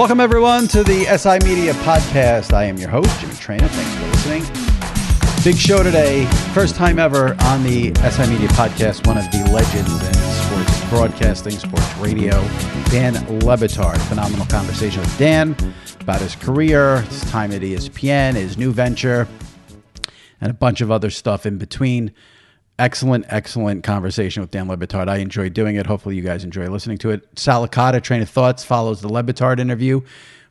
Welcome, everyone, to the SI Media Podcast. I am your host, Jimmy Traina. Thanks for listening. Big show today. First time ever on the SI Media Podcast, one of the legends in sports broadcasting, sports radio, Dan Le Batard. Phenomenal conversation with Dan about his career, his time at ESPN, his new venture, and a bunch of other stuff in between excellent, excellent conversation with Dan Le Batard. I enjoyed doing it. Hopefully, you guys enjoy listening to it. Sal Licata Train of Thoughts follows the Le Batard interview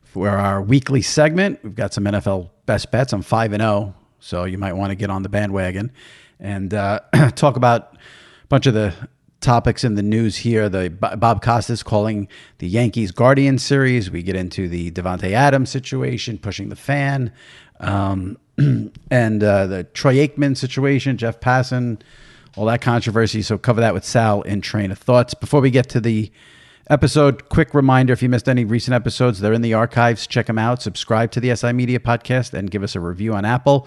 for our weekly segment. We've got some NFL best bets. I'm 5 and 0, so you might want to get on the bandwagon and uh, talk about a bunch of the topics in the news here. The Bob Costas calling the Yankees Guardian series. We get into the Davante Adams situation, pushing the fan. Um, and uh, the Troy Aikman situation, Jeff Passan, all that controversy. So cover that with Sal in Train of Thoughts. Before we get to the episode, quick reminder: if you missed any recent episodes, they're in the archives. Check them out. Subscribe to the SI Media podcast and give us a review on Apple.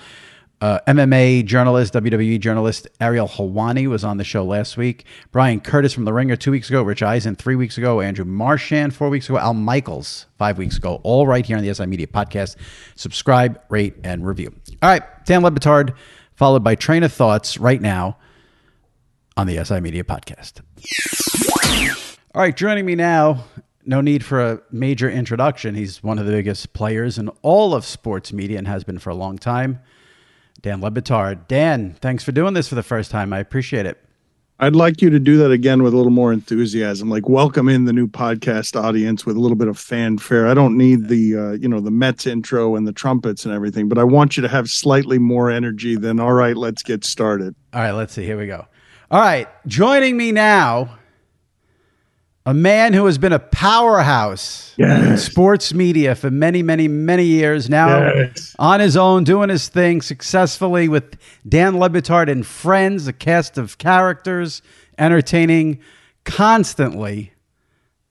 Uh, MMA journalist, WWE journalist Ariel Helwani was on the show last week. Brian Curtis from The Ringer two weeks ago. Rich Eisen three weeks ago. Andrew Marchand four weeks ago. Al Michaels five weeks ago. All right here on the SI Media podcast. Subscribe, rate, and review. All right, Dan Le Batard, followed by Train of Thoughts right now on the SI Media podcast. All right, joining me now. No need for a major introduction. He's one of the biggest players in all of sports media and has been for a long time. Dan Le Batard. Dan, thanks for doing this for the first time. I appreciate it. I'd like you to do that again with a little more enthusiasm. Like welcome in the new podcast audience with a little bit of fanfare. I don't need the uh, you know the Mets intro and the trumpets and everything, but I want you to have slightly more energy than all right, let's get started. All right, let's see. Here we go. All right, joining me now a man who has been a powerhouse yes. in sports media for many, many, many years now, yes. on his own, doing his thing successfully with Dan Le Batard and friends, a cast of characters, entertaining constantly.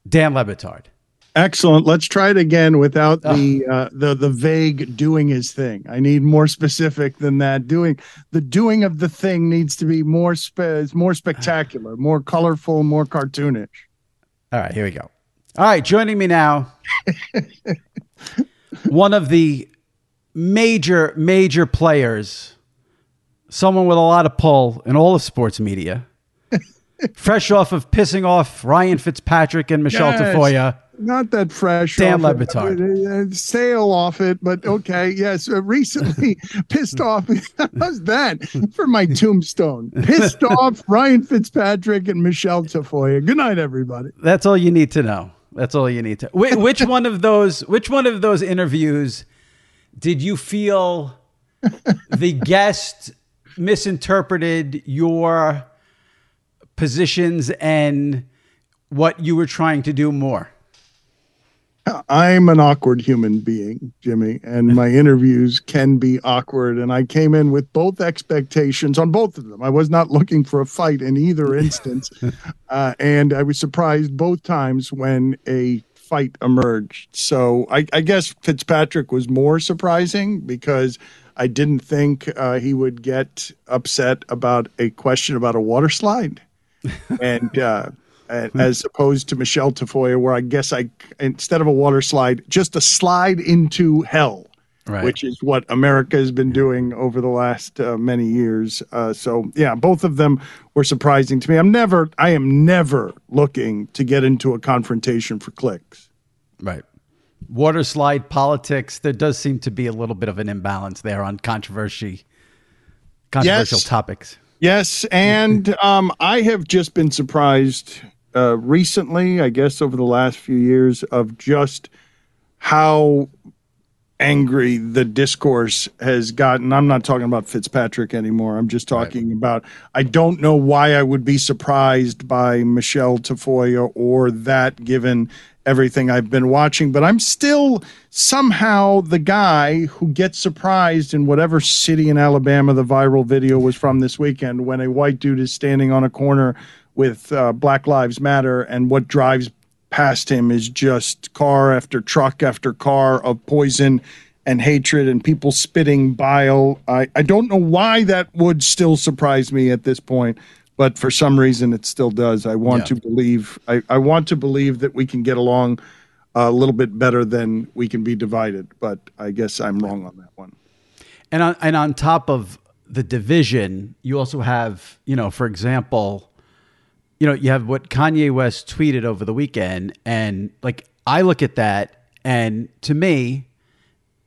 Dan Le Batard. Excellent. Let's try it again without the uh, the the vague doing his thing. I need more specific than that. Doing the doing of the thing needs to be more spe- more spectacular, more colorful, more cartoonish. All right, here we go. All right, joining me now, one of the major, major players, someone with a lot of pull in all of sports media, fresh off of pissing off Ryan Fitzpatrick and Michelle yes. Tafoya not that fresh. Dan Le Batard. Uh, uh, sail off it, but okay. Yes, uh, recently pissed off. How's that for my tombstone? Pissed off Ryan Fitzpatrick and Michelle Tafoya. Good night, everybody. That's all you need to know. That's all you need to. Which, which one of those? Which one of those interviews did you feel the guest misinterpreted your positions and what you were trying to do more? I'm an awkward human being, Jimmy, and my interviews can be awkward. And I came in with both expectations on both of them. I was not looking for a fight in either instance. uh, and I was surprised both times when a fight emerged. So I, I guess Fitzpatrick was more surprising because I didn't think uh, he would get upset about a question about a water slide. and, uh, as opposed to Michelle Tafoya, where I guess I instead of a water slide, just a slide into hell, right. which is what America has been doing over the last uh, many years. Uh, so yeah, both of them were surprising to me. I'm never, I am never looking to get into a confrontation for clicks. Right. Water slide politics. There does seem to be a little bit of an imbalance there on controversy, controversial yes. topics. Yes, and um, I have just been surprised uh, recently, I guess over the last few years, of just how angry the discourse has gotten. I'm not talking about Fitzpatrick anymore. I'm just talking right. about I don't know why I would be surprised by Michelle Tafoya or that given everything I've been watching, but I'm still somehow the guy who gets surprised in whatever city in Alabama the viral video was from this weekend when a white dude is standing on a corner with uh, Black Lives Matter, and what drives past him is just car after truck after car of poison and hatred and people spitting bile. I, I don't know why that would still surprise me at this point, but for some reason it still does. I want yeah. to believe I, I want to believe that we can get along a little bit better than we can be divided, but I guess I'm wrong on that one. And on, and on top of the division, you also have, you know, for example, you know, you have what Kanye West tweeted over the weekend, and like I look at that, and to me,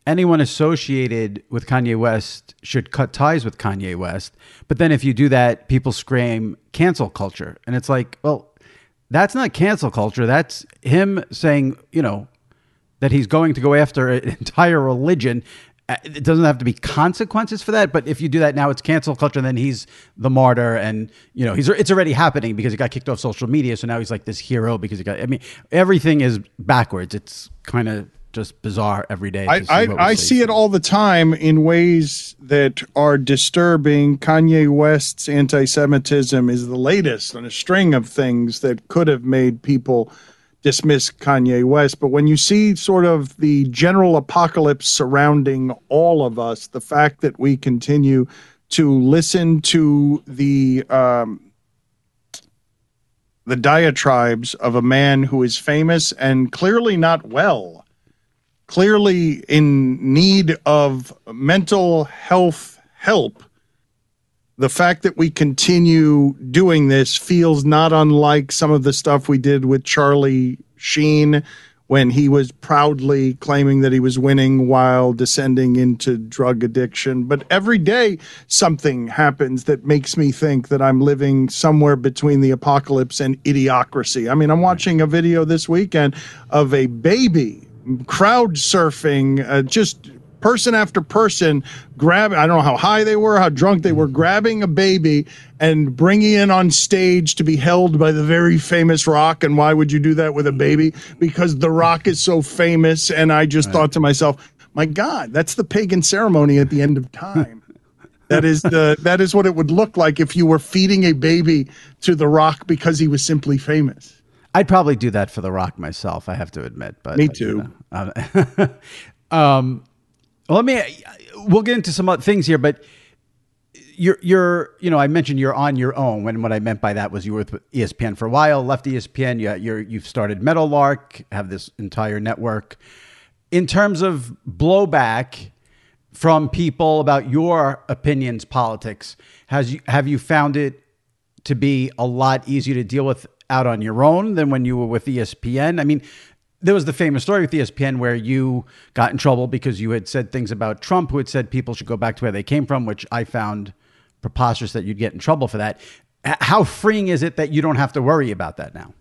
anyone associated with Kanye West should cut ties with Kanye West. But then if you do that, people scream cancel culture, and it's like, well, that's not cancel culture. That's him saying, you know, that he's going to go after an entire religion it doesn't have to be consequences for that but if you do that now it's cancel culture and then he's the martyr and you know he's it's already happening because he got kicked off social media so now he's like this hero because he got i mean everything is backwards. It's kind of just bizarre every day i I, I see it all the time in ways that are disturbing. Kanye west's anti-semitism is the latest on a string of things that could have made people dismiss Kanye West, but when you see sort of the general apocalypse surrounding all of us, the fact that we continue to listen to the um, the diatribes of a man who is famous and clearly not well, clearly in need of mental health help the fact that we continue doing this feels not unlike some of the stuff we did with Charlie Sheen when he was proudly claiming that he was winning while descending into drug addiction. But every day something happens that makes me think that I'm living somewhere between the apocalypse and idiocracy. I mean, I'm watching a video this weekend of a baby crowd surfing, uh, just person after person grab I don't know how high they were, how drunk they were, grabbing a baby and bringing it on stage to be held by the very famous Rock. And why would you do that with a baby? Because the Rock is so famous. And I just right. thought to myself, my God, that's the pagan ceremony at the end of time. that is the that is what it would look like if you were feeding a baby to the Rock because he was simply famous. I'd probably do that for the Rock myself. I have to admit, but me too. You know, um, let me. We'll get into some other things here, but you're you're you know I mentioned you're on your own. When what I meant by that was you were with ESPN for a while, left ESPN. You you're you've started Meadowlark, have this entire network. In terms of blowback from people about your opinions, politics, has you have you found it to be a lot easier to deal with out on your own than when you were with ESPN? I mean, there was the famous story with ESPN where you got in trouble because you had said things about Trump, who had said people should go back to where they came from, which I found preposterous that you'd get in trouble for that. How freeing is it that you don't have to worry about that now?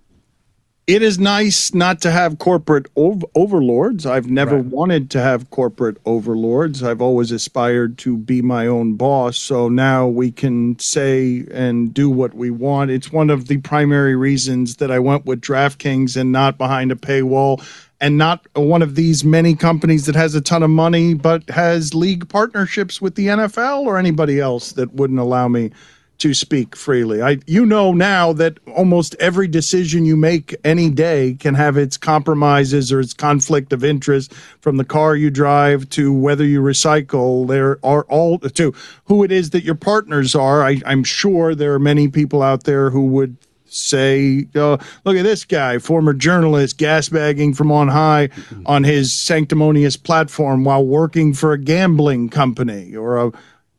It is nice not to have corporate ov- overlords. I've never right. wanted to have corporate overlords. I've always aspired to be my own boss. So now we can say and do what we want. It's one of the primary reasons that I went with DraftKings and not behind a paywall and not one of these many companies that has a ton of money but has league partnerships with the NFL or anybody else that wouldn't allow me to speak freely. I you know now that almost every decision you make any day can have its compromises or its conflict of interest from the car you drive to whether you recycle. There are all to who it is that your partners are. I, I'm sure there are many people out there who would say, uh, look at this guy, former journalist, gasbagging from on high on his sanctimonious platform while working for a gambling company or a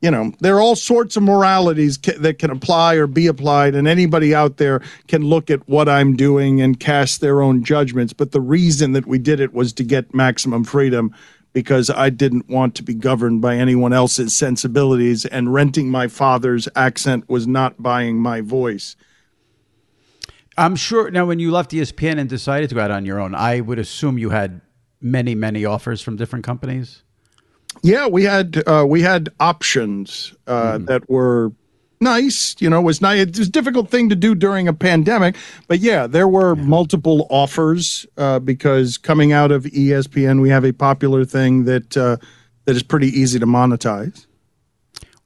you know, there are all sorts of moralities ca- that can apply or be applied, and anybody out there can look at what I'm doing and cast their own judgments. But the reason that we did it was to get maximum freedom because I didn't want to be governed by anyone else's sensibilities, and renting my father's accent was not buying my voice. I'm sure now when you left ESPN and decided to go out on your own, I would assume you had many, many offers from different companies. Yeah, we had uh, we had options uh, mm. that were nice. You know, it was nice. It was a difficult thing to do during a pandemic, but yeah, there were yeah. multiple offers uh, because coming out of ESPN, we have a popular thing that uh, that is pretty easy to monetize.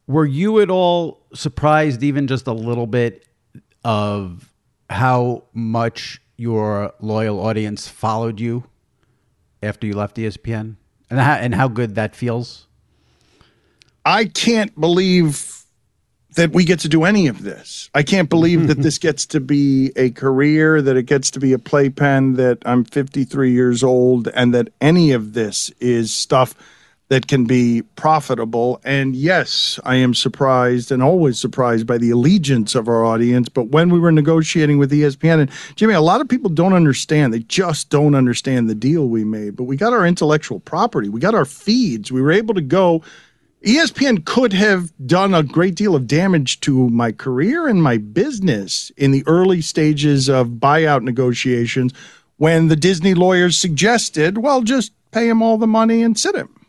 Were you at all surprised, even just a little bit, of how much your loyal audience followed you after you left ESPN and how, and how good that feels? I can't believe that we get to do any of this. I can't believe that this gets to be a career, that it gets to be a playpen, that I'm 53 years old, and that any of this is stuff that can be profitable. And yes, I am surprised and always surprised by the allegiance of our audience. But when we were negotiating with ESPN, and Jimmy, a lot of people don't understand. They just don't understand the deal we made. But we got our intellectual property, we got our feeds. We were able to go. ESPN could have done a great deal of damage to my career and my business in the early stages of buyout negotiations when the Disney lawyers suggested, well, just pay him all the money and sit him.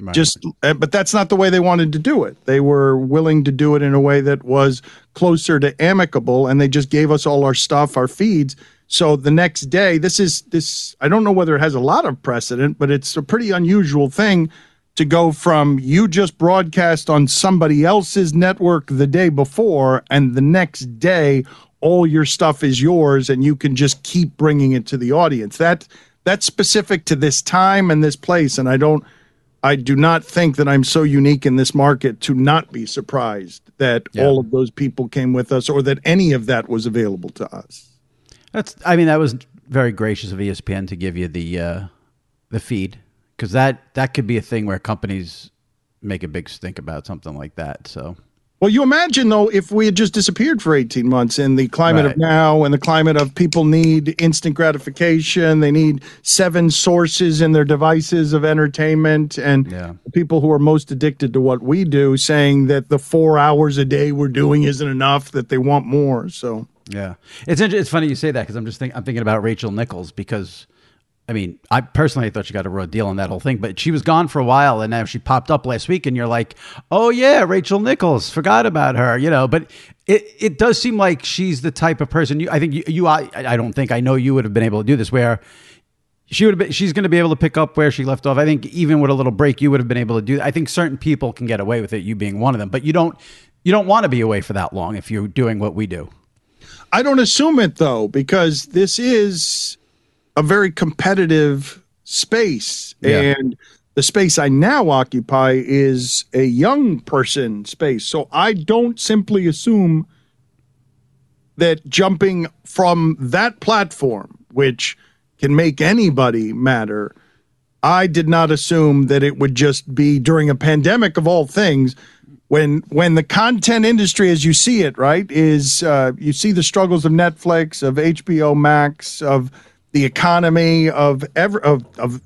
Right. Just, uh, but that's not the way they wanted to do it. They were willing to do it in a way that was closer to amicable, and they just gave us all our stuff, our feeds. So the next day, this is this. I don't know whether it has a lot of precedent, but it's a pretty unusual thing to go from you just broadcast on somebody else's network the day before, and the next day all your stuff is yours, and you can just keep bringing it to the audience. That that's specific to this time and this place, and I don't I do not think that I'm so unique in this market to not be surprised that yeah. all of those people came with us or that any of that was available to us. That's I mean that was very gracious of ESPN to give you the uh, the feed because that that could be a thing where companies make a big stink about something like that. So well, you imagine though, if we had just disappeared for 18 months in the climate right. of now and the climate of people need instant gratification, they need seven sources in their devices of entertainment, and yeah. people who are most addicted to what we do saying that the four hours a day we're doing isn't enough, that they want more. So, yeah, it's it's funny you say that because I'm just think, I'm thinking about Rachel Nichols because I mean, I personally thought she got a real deal on that whole thing, but she was gone for a while, and now she popped up last week, and you're like, "Oh yeah, Rachel Nichols, forgot about her," you know. But it it does seem like she's the type of person. You, I think you, you I, I don't think I know you would have been able to do this where she would have been, she's going to be able to pick up where she left off. I think even with a little break, you would have been able to do. I think certain people can get away with it, you being one of them, but you don't you don't want to be away for that long if you're doing what we do. I don't assume it though, because this is a very competitive space. Yeah. And the space I now occupy is a young person space. So I don't simply assume that jumping from that platform, which can make anybody matter, I did not assume that it would just be during a pandemic of all things. When when the content industry, as you see it, right, is uh, you see the struggles of Netflix, of HBO Max, of the economy of ever of, of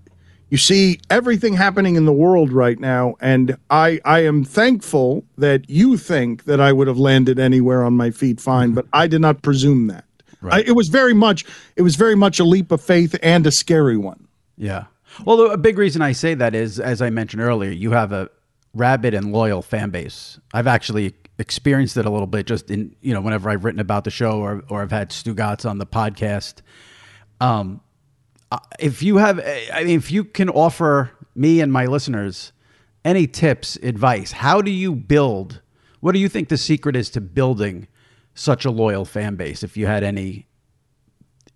you see everything happening in the world right now and i i am thankful that you think that i would have landed anywhere on my feet fine but i did not presume that. Right. I, it was very much it was very much a leap of faith and a scary one. Yeah. Well a big reason i say that is as i mentioned earlier you have a rabid and loyal fan base. I've actually experienced it a little bit just in you know whenever i've written about the show or or i've had Stugotz on the podcast um, uh, if you have, I mean, if you can offer me and my listeners any tips, advice, how do you build? What do you think the secret is to building such a loyal fan base? If you had any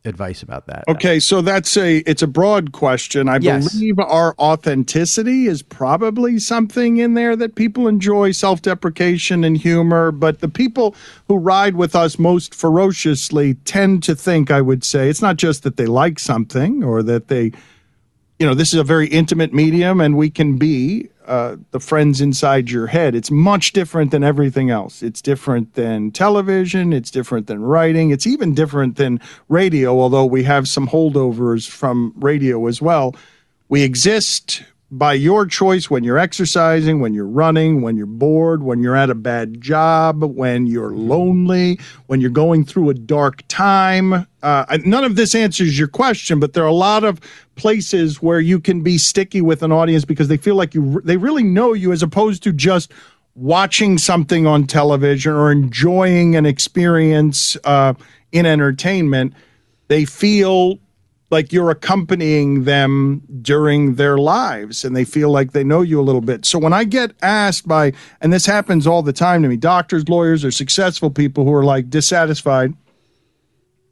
advice about that. Okay, so that's a it's a broad question. I Yes. believe our authenticity is probably something in there that people enjoy, self-deprecation and humor, but the people who ride with us most ferociously tend to think, I would say, it's not just that they like something or that they you know, this is a very intimate medium and we can be uh, the friends inside your head. It's much different than everything else. It's different than television. It's different than writing. It's even different than radio, although we have some holdovers from radio as well. We exist by your choice when you're exercising, when you're running, when you're bored, when you're at a bad job, when you're lonely, when you're going through a dark time. Uh, none of this answers your question, but there are a lot of places where you can be sticky with an audience because they feel like you they really know you as opposed to just watching something on television or enjoying an experience uh, in entertainment. They feel like you're accompanying them during their lives and they feel like they know you a little bit. So when I get asked by, and this happens all the time to me, doctors, lawyers, or successful people who are like dissatisfied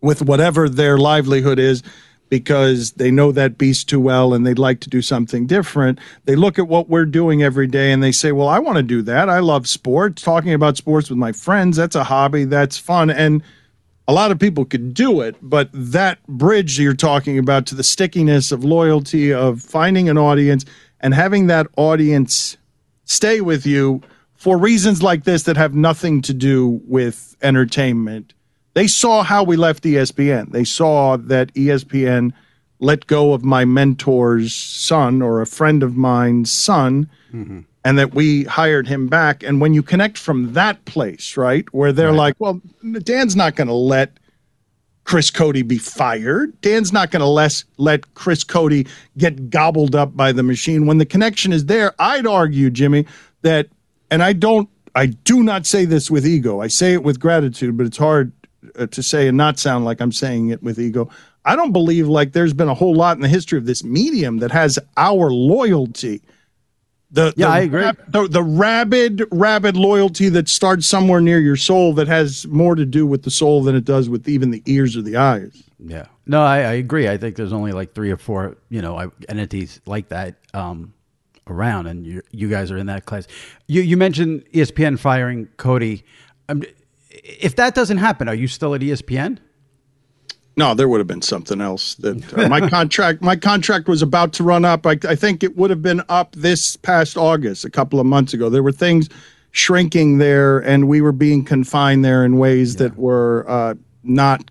with whatever their livelihood is because they know that beast too well and they'd like to do something different. They look at what we're doing every day and they say, Well, I want to do that. I love sports, talking about sports with my friends. That's a hobby. That's fun. And a lot of people could do it, but that bridge you're talking about to the stickiness of loyalty, of finding an audience and having that audience stay with you for reasons like this that have nothing to do with entertainment. They saw how we left ESPN. They saw that ESPN let go of my mentor's son or a friend of mine's son mm-hmm. And that we hired him back. And when you connect from that place, right, where they're like, well, Dan's not going to let Chris Cote be fired. Dan's not going to let let Chris Cote get gobbled up by the machine. When the connection is there, I'd argue, Jimmy, that, and I don't, I do not say this with ego. I say it with gratitude, but it's hard uh, to say and not sound like I'm saying it with ego. I don't believe like there's been a whole lot in the history of this medium that has our loyalty. The, Yeah, the I agree. rab- the, the rabid, rabid loyalty that starts somewhere near your soul that has more to do with the soul than it does with even the ears or the eyes. Yeah. No, I, I agree. I think there's only like three or four, you know, entities like that um, around, and you you guys are in that class. You you mentioned ESPN firing Cote. Um, if that doesn't happen, are you still at ESPN? No, there would have been something else. That uh, my contract, my contract was about to run up. I, I think it would have been up this past August, a couple of months ago. There were things shrinking there, and we were being confined there in ways that were uh, not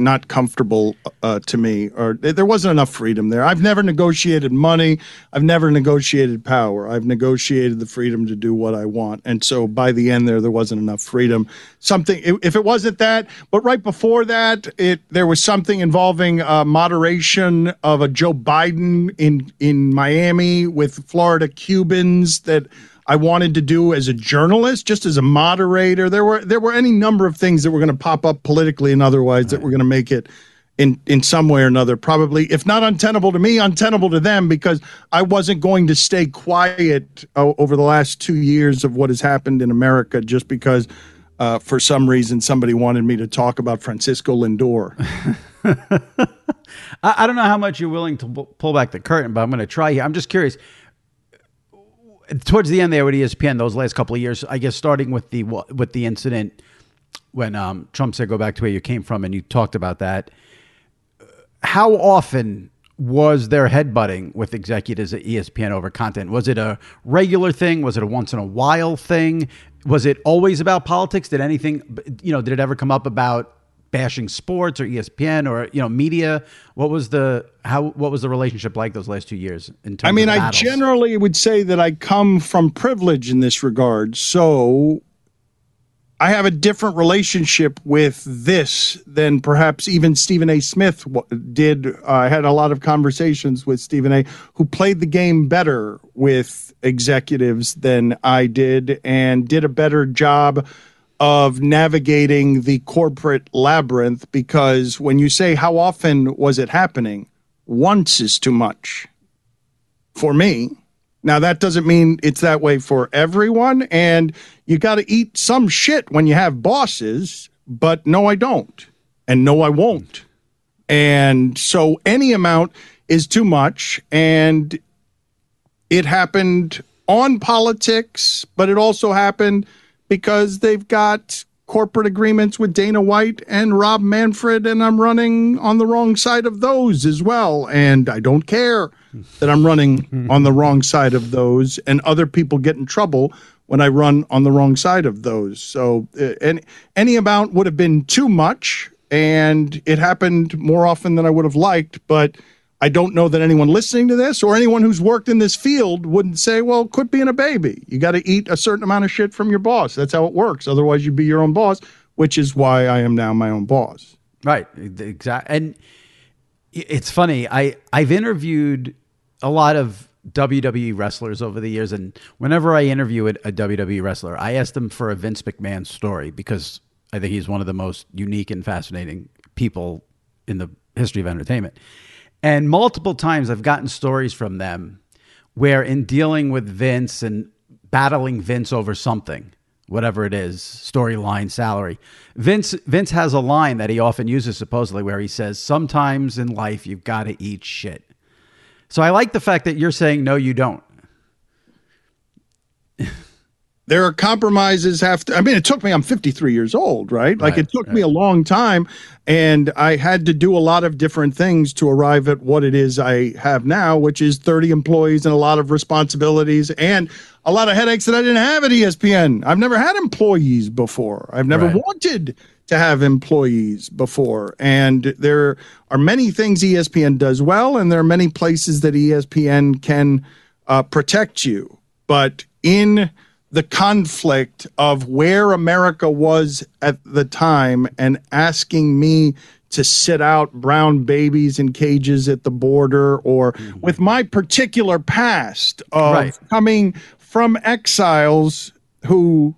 not comfortable uh, to me, or there wasn't enough freedom there. I've never negotiated money. I've never negotiated power. I've negotiated the freedom to do what I want, and so by the end there, there wasn't enough freedom. Something if it wasn't that, but right before that, it there was something involving uh, moderation of a Joe Biden in in Miami with Florida Cubans that. I wanted to do as a journalist, just as a moderator. There were there were any number of things that were going to pop up politically and otherwise that were going to make it in in some way or another probably if not untenable to me untenable to them because I wasn't going to stay quiet uh, over the last 2 years of what has happened in America just because uh, for some reason somebody wanted me to talk about Francisco Lindor. I, I don't know how much you're willing to pu- pull back the curtain, but I'm going to try here. I'm just curious. Towards the end there with ESPN, those last couple of years, I guess starting with the with the incident when um, Trump said, "Go back to where you came from," and you talked about that. How often was there headbutting with executives at ESPN over content? Was it a regular thing? Was it a once in a while thing? Was it always about politics? Did anything, you know, did it ever come up about bashing sports or ESPN or you know media? What was the how? What was the relationship like those last two years? In terms I mean, I generally would say that I come from privilege in this regard. So I have a different relationship with this than perhaps even Stephen A. Smith did. Uh, I had a lot of conversations with Stephen A., who played the game better with executives than I did and did a better job of navigating the corporate labyrinth because when you say how often was it happening once is too much for me. Now, that doesn't mean it's that way for everyone. And you got to eat some shit when you have bosses, but no, I don't. And no, I won't. And so any amount is too much. And it happened on politics, but it also happened because they've got corporate agreements with Dana White and Rob Manfred, and I'm running on the wrong side of those as well. And I don't care that I'm running on the wrong side of those, and other people get in trouble when I run on the wrong side of those. So, uh, any, any amount would have been too much, and it happened more often than I would have liked, but I don't know that anyone listening to this or anyone who's worked in this field wouldn't say, well, quit being a baby. You got to eat a certain amount of shit from your boss. That's how it works. Otherwise, you'd be your own boss, which is why I am now my own boss. Right. Exactly. And it's funny. I, I've interviewed a lot of WWE wrestlers over the years. And whenever I interview a, a WWE wrestler, I ask them for a Vince McMahon story because I think he's one of the most unique and fascinating people in the history of entertainment. And multiple times I've gotten stories from them where, in dealing with Vince and battling Vince over something, whatever it is, storyline, salary, Vince Vince has a line that he often uses supposedly where he says, "Sometimes in life you've got to eat shit." So I like the fact that you're saying no, you don't. there are compromises have to i mean it took me i'm 53 years old right, right like it took right. me a long time and i had to do a lot of different things to arrive at what it is i have now which is 30 employees and a lot of responsibilities and a lot of headaches that i didn't have at espn i've never had employees before i've never right. wanted to have employees before and there are many things espn does well and there are many places that espn can uh, protect you but in the conflict of where America was at the time and asking me to sit out brown babies in cages at the border or mm-hmm. with my particular past of right. coming from exiles who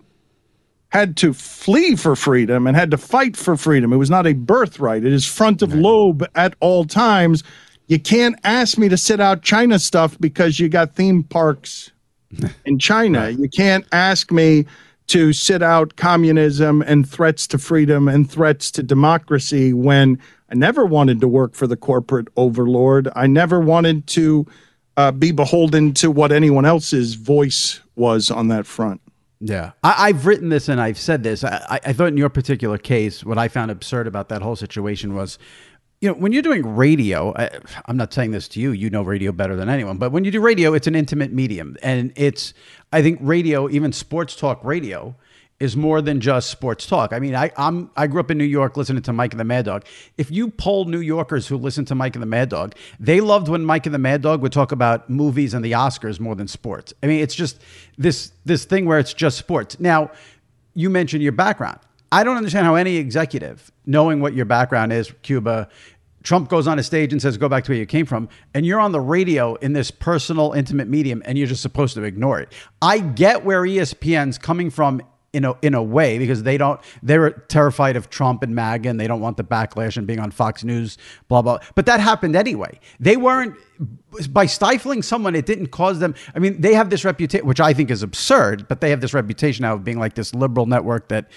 had to flee for freedom and had to fight for freedom. It was not a birthright. It is front of lobe at all times. You can't ask me to sit out China stuff because you got theme parks in China. Right. You can't ask me to sit out communism and threats to freedom and threats to democracy when I never wanted to work for the corporate overlord. I never wanted to uh, be beholden to what anyone else's voice was on that front. Yeah. I, have written this and I've said this. I, I thought in your particular case, what I found absurd about that whole situation was you know, when you're doing radio, I, am not saying this to you, you know radio better than anyone, but when you do radio, it's an intimate medium. And it's, I think radio, even sports talk radio, is more than just sports talk. I mean, I, I'm I grew up in New York listening to Mike and the Mad Dog. If you poll New Yorkers who listen to Mike and the Mad Dog, they loved when Mike and the Mad Dog would talk about movies and the Oscars more than sports. I mean, it's just this this thing where it's just sports. Now, you mentioned your background. I don't understand how any executive, knowing what your background is, Cuba, Trump goes on a stage and says, go back to where you came from. And you're on the radio in this personal, intimate medium, and you're just supposed to ignore it. I get where ESPN's coming from in a in a way because they don't they're terrified of Trump and MAGA and they don't want the backlash and being on Fox News, blah blah. But that happened anyway. They weren't by stifling someone. It didn't cause them. I mean, they have this reputation, which I think is absurd. But they have this reputation now of being like this liberal network that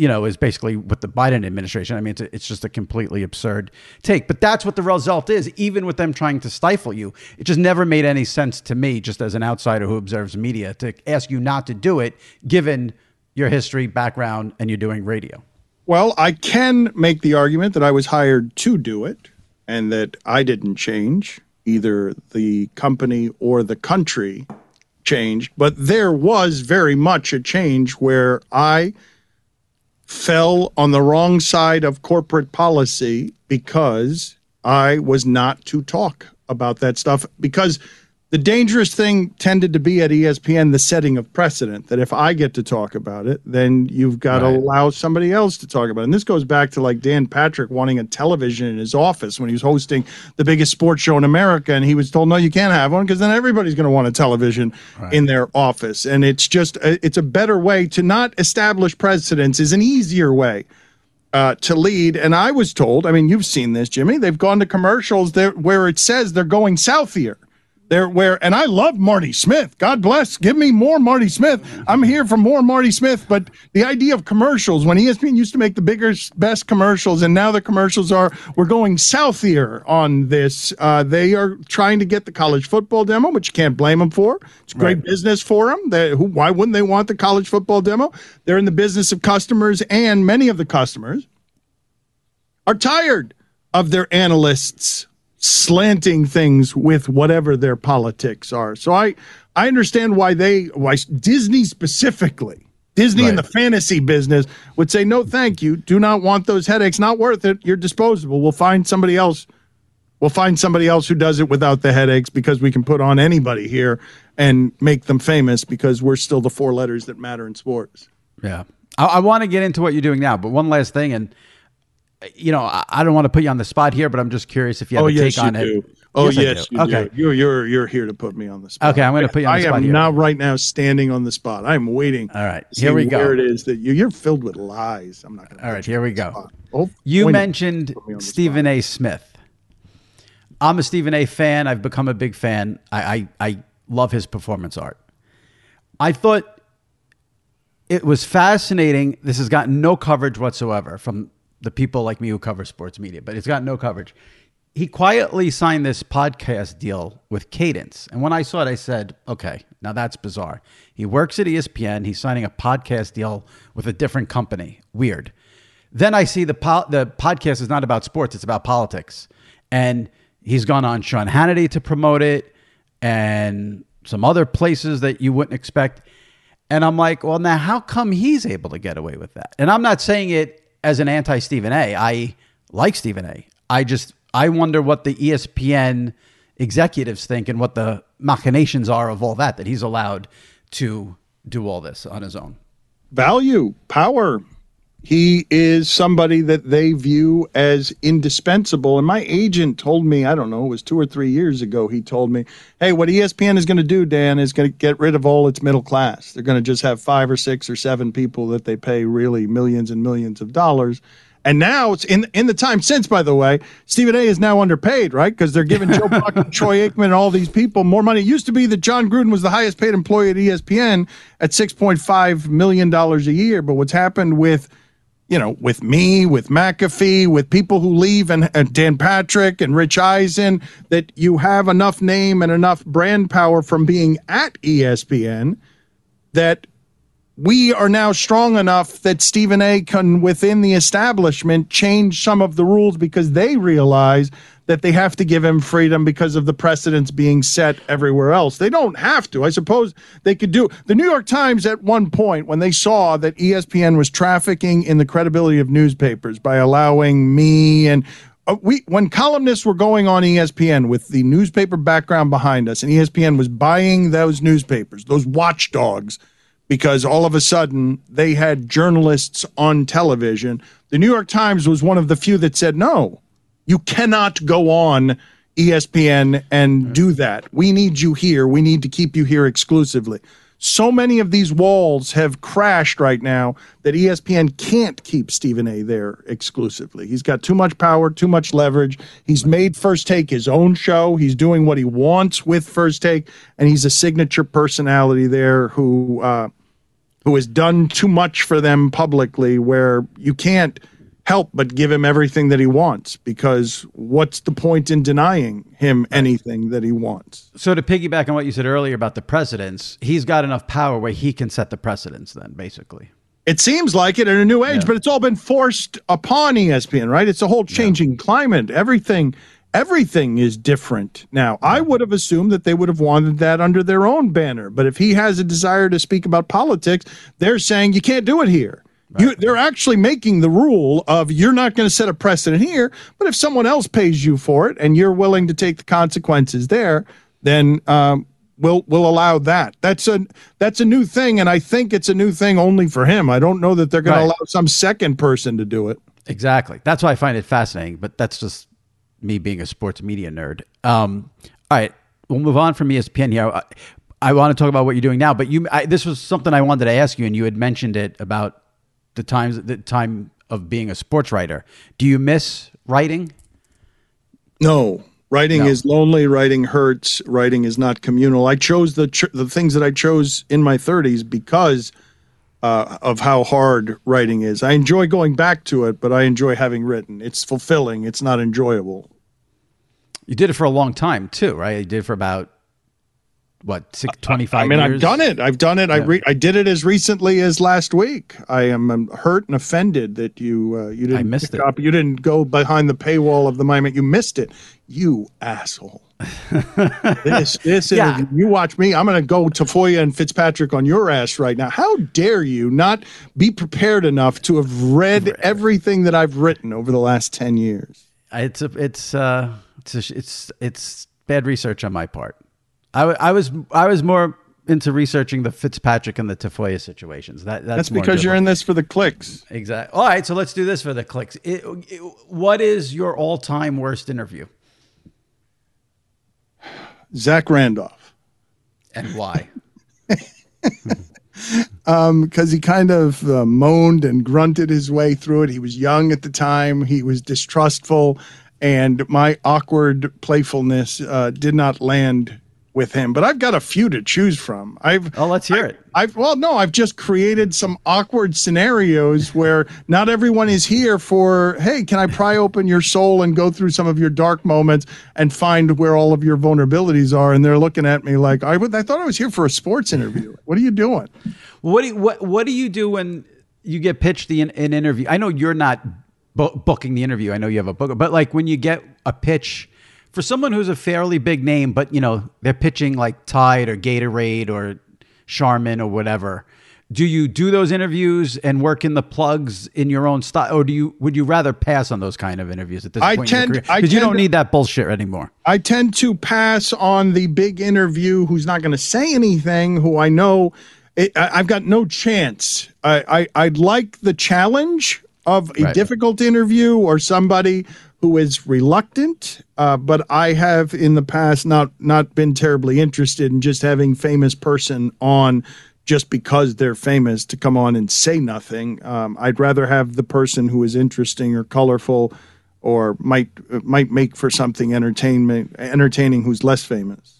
you know, is basically with the Biden administration. I mean, it's, it's just a completely absurd take. But that's what the result is, even with them trying to stifle you. It just never made any sense to me, just as an outsider who observes media, to ask you not to do it, given your history, background, and you're doing radio. Well, I can make the argument that I was hired to do it and that I didn't change. Either the company or the country changed, but there was very much a change where I fell on the wrong side of corporate policy because I was not to talk about that stuff because the dangerous thing tended to be at ESPN the setting of precedent that if I get to talk about it, then you've got right. to allow somebody else to talk about it. And this goes back to like Dan Patrick wanting a television in his office when he was hosting the biggest sports show in America. And he was told, no, you can't have one because then everybody's going to want a television right. in their office. And it's just, it's a better way to not establish precedents is an easier way uh, to lead. And I was told, I mean, you've seen this, Jimmy. They've gone to commercials there where it says they're going south here. There where and I love Marty Smith. God bless. Give me more Marty Smith. I'm here for more Marty Smith. But the idea of commercials when ESPN used to make the biggest, best commercials, and now the commercials are we're going south here on this. Uh, they are trying to get the college football demo, which you can't blame them for. It's great right. business for them. They, who, why wouldn't they want the college football demo? They're in the business of customers, and many of the customers are tired of their analysts slanting things with whatever their politics are. So I I understand why they why Disney specifically Disney right. in the fantasy business would say no thank you. Do not want those headaches. Not worth it. You're disposable. We'll find somebody else we'll find somebody else who does it without the headaches because we can put on anybody here and make them famous because we're still the four letters that matter in sports. Yeah. I, I want to get into what you're doing now but one last thing and you know, I don't want to put you on the spot here, but I'm just curious if you have oh, a yes, take on do. it. Oh yes, yes you okay. Do. You're you're you're here to put me on the spot. Okay, I'm going to put you on the I spot. I am here. now right now standing on the spot. I'm waiting. All right, here we go. Where it is that you, you're filled with lies. I'm not going. to All right, here we go. Oh, you mentioned Stephen A. Smith. I'm a Stephen A. fan. I've become a big fan. I, I I love his performance art. I thought it was fascinating. This has gotten no coverage whatsoever from the people like me who cover sports media, but it's got no coverage. He quietly signed this podcast deal with Cadence. And when I saw it, I said, okay, now that's bizarre. He works at ESPN. He's signing a podcast deal with a different company. Weird. Then I see the, po- the podcast is not about sports, it's about politics. And he's gone on Sean Hannity to promote it and some other places that you wouldn't expect. And I'm like, well, now how come he's able to get away with that? And I'm not saying it as an anti Stephen A. I like Stephen A. I just I wonder what the ESPN executives think and what the machinations are of all that that he's allowed to do all this on his own. Value, power, he is somebody that they view as indispensable. And my agent told me, I don't know, it was two or three years ago, he told me, hey, what ESPN is going to do, Dan, is going to get rid of all its middle class. They're going to just have five or six or seven people that they pay really millions and millions of dollars. And now it's in in the time since, by the way, Stephen A is now underpaid, right? Because they're giving Joe Buck and Troy Aikman and all these people more money. It used to be that Jon Gruden was the highest paid employee at ESPN at six point five million dollars a year. But what's happened with you know, with me, with McAfee, with people who leave and, and, Dan Patrick and Rich Eisen, that you have enough name and enough brand power from being at ESPN that we are now strong enough that Stephen A can, within the establishment, change some of the rules because they realize that they have to give him freedom because of the precedents being set everywhere else. They don't have to. I suppose they could do. The New York Times, at one point, when they saw that ESPN was trafficking in the credibility of newspapers by allowing me and uh, we when columnists were going on ESPN with the newspaper background behind us, and ESPN was buying those newspapers, those watchdogs, because all of a sudden they had journalists on television. The New York Times was one of the few that said no you cannot go on ESPN and do that. We need you here. We need to keep you here exclusively. So many of these walls have crashed right now that ESPN can't keep Stephen A there exclusively. He's got too much power, too much leverage. He's made First Take his own show. He's doing what he wants with First Take, and he's a signature personality there who uh, who has done too much for them publicly. Where you can't help but give him everything that he wants because what's the point in denying him anything that he wants? So to piggyback on what you said earlier about the precedents, he's got enough power where he can set the precedents then basically. It seems like it in a new age, yeah. but it's all been forced upon ESPN, right? It's a whole changing yeah. climate. Everything everything is different now. I would have assumed that they would have wanted that under their own banner, but if he has a desire to speak about politics, they're saying you can't do it here. You, they're actually making the rule of you're not going to set a precedent here, but if someone else pays you for it and you're willing to take the consequences there, then um, we'll we'll allow that. That's a that's a new thing, and I think it's a new thing only for him. I don't know that they're going right. to allow some second person to do it. Exactly. That's why I find it fascinating. But that's just me being a sports media nerd. Um, all right, we'll move on from ESPN here. I, I want to talk about what you're doing now, but you I, this was something I wanted to ask you, and you had mentioned it about the times the time of being a sports writer. Do you miss writing? No, writing No. is lonely. Writing hurts. Writing is not communal. I chose the ch- the things that I chose in my 30s because uh, of how hard writing is. I enjoy going back to it, but I enjoy having written. It's fulfilling. It's not enjoyable. You did it for a long time too, right? You did it for about what, six, 25 I mean, years? I've done it. I've done it. I re- I did it as recently as last week. I am hurt and offended that you uh, you didn't missed pick it. up. You didn't go behind the paywall of the moment. You missed it. You asshole. this this Yeah. interview, you watch me. I'm going to go Tafoya and Fitzpatrick on your ass right now. How dare you not be prepared enough to have read everything that I've written over the last ten years? It's a, it's uh, it's a, it's it's bad research on my part. I, I was I was more into researching the Fitzpatrick and the Tafoya situations. That that's, That's because you're in this for the clicks. Exactly. All right, so let's do this for the clicks. It, it- what is your all-time worst interview Zach Randolph. and why? because he kind of uh, moaned and grunted his way through it. He was young at the time. He was distrustful, and my awkward playfulness uh, did not land with him. But I've got a few to choose from. I've Oh, let's hear it. I've well, no, I've just created some awkward scenarios where not everyone is here for, hey, can I pry open your soul and go through some of your dark moments and find where all of your vulnerabilities are? And they're looking at me like, I would, I thought I was here for a sports interview. What are you doing? What do you, what what do you do when you get pitched the an interview? I know you're not bu- booking the interview. I know you have a booker, but like when you get a pitch for someone who's a fairly big name, but you know they're pitching like Tide or Gatorade or Charmin or whatever. Do you do those interviews and work in the plugs in your own style, or do you would you rather pass on those kind of interviews at this I point tend- in your career? I Because you don't need that bullshit anymore. I tend to pass on the big interview who's not going to say anything, who I know it, I, I've got no chance. I, I, I'd like the challenge of a Right. difficult interview or somebody who is reluctant, uh, but I have in the past not not been terribly interested in just having famous person on just because they're famous to come on and say nothing. Um, I'd rather have the person who is interesting or colorful or might might make for something entertainment entertaining who's less famous.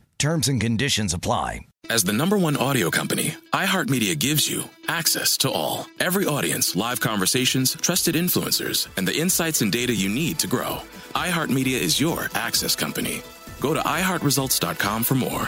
Terms and conditions apply. As the number one audio company, iHeartMedia gives you access to all. Every audience, live conversations, trusted influencers, and the insights and data you need to grow. iHeartMedia is your access company. Go to iHeartResults.com for more.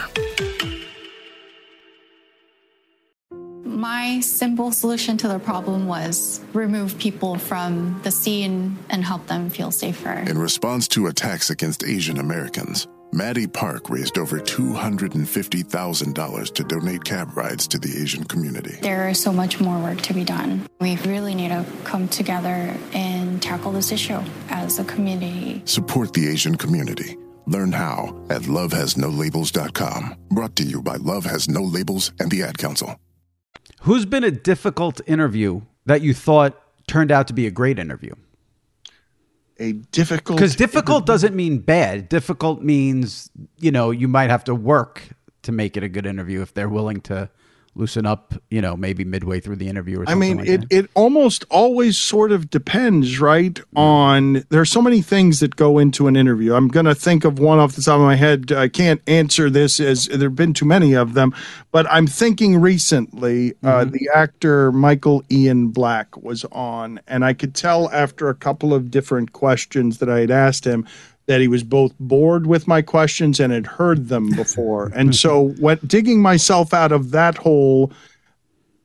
My simple solution to the problem was remove people from the scene and help them feel safer. In response to attacks against Asian Americans, Maddie Park raised over $250,000 to donate cab rides to the Asian community. There is so much more work to be done. We really need to come together and tackle this issue as a community. Support the Asian community. Learn how at lovehasnolabels.com. Brought to you by Love Has No Labels and the Ad Council. Who's been a difficult interview that you thought turned out to be a great interview? A difficult Because difficult doesn't mean bad. Difficult means, you know, you might have to work to make it a good interview if they're willing to loosen up, you know, maybe midway through the interview or I mean, like it, that. it almost always sort of depends, right? On there are so many things that go into an interview. I'm going to think of one off the top of my head. I can't answer this as there have been too many of them, but I'm thinking recently uh, the actor Michael Ian Black was on, and I could tell after a couple of different questions that I had asked him that he was both bored with my questions and had heard them before. and so, what digging myself out of that hole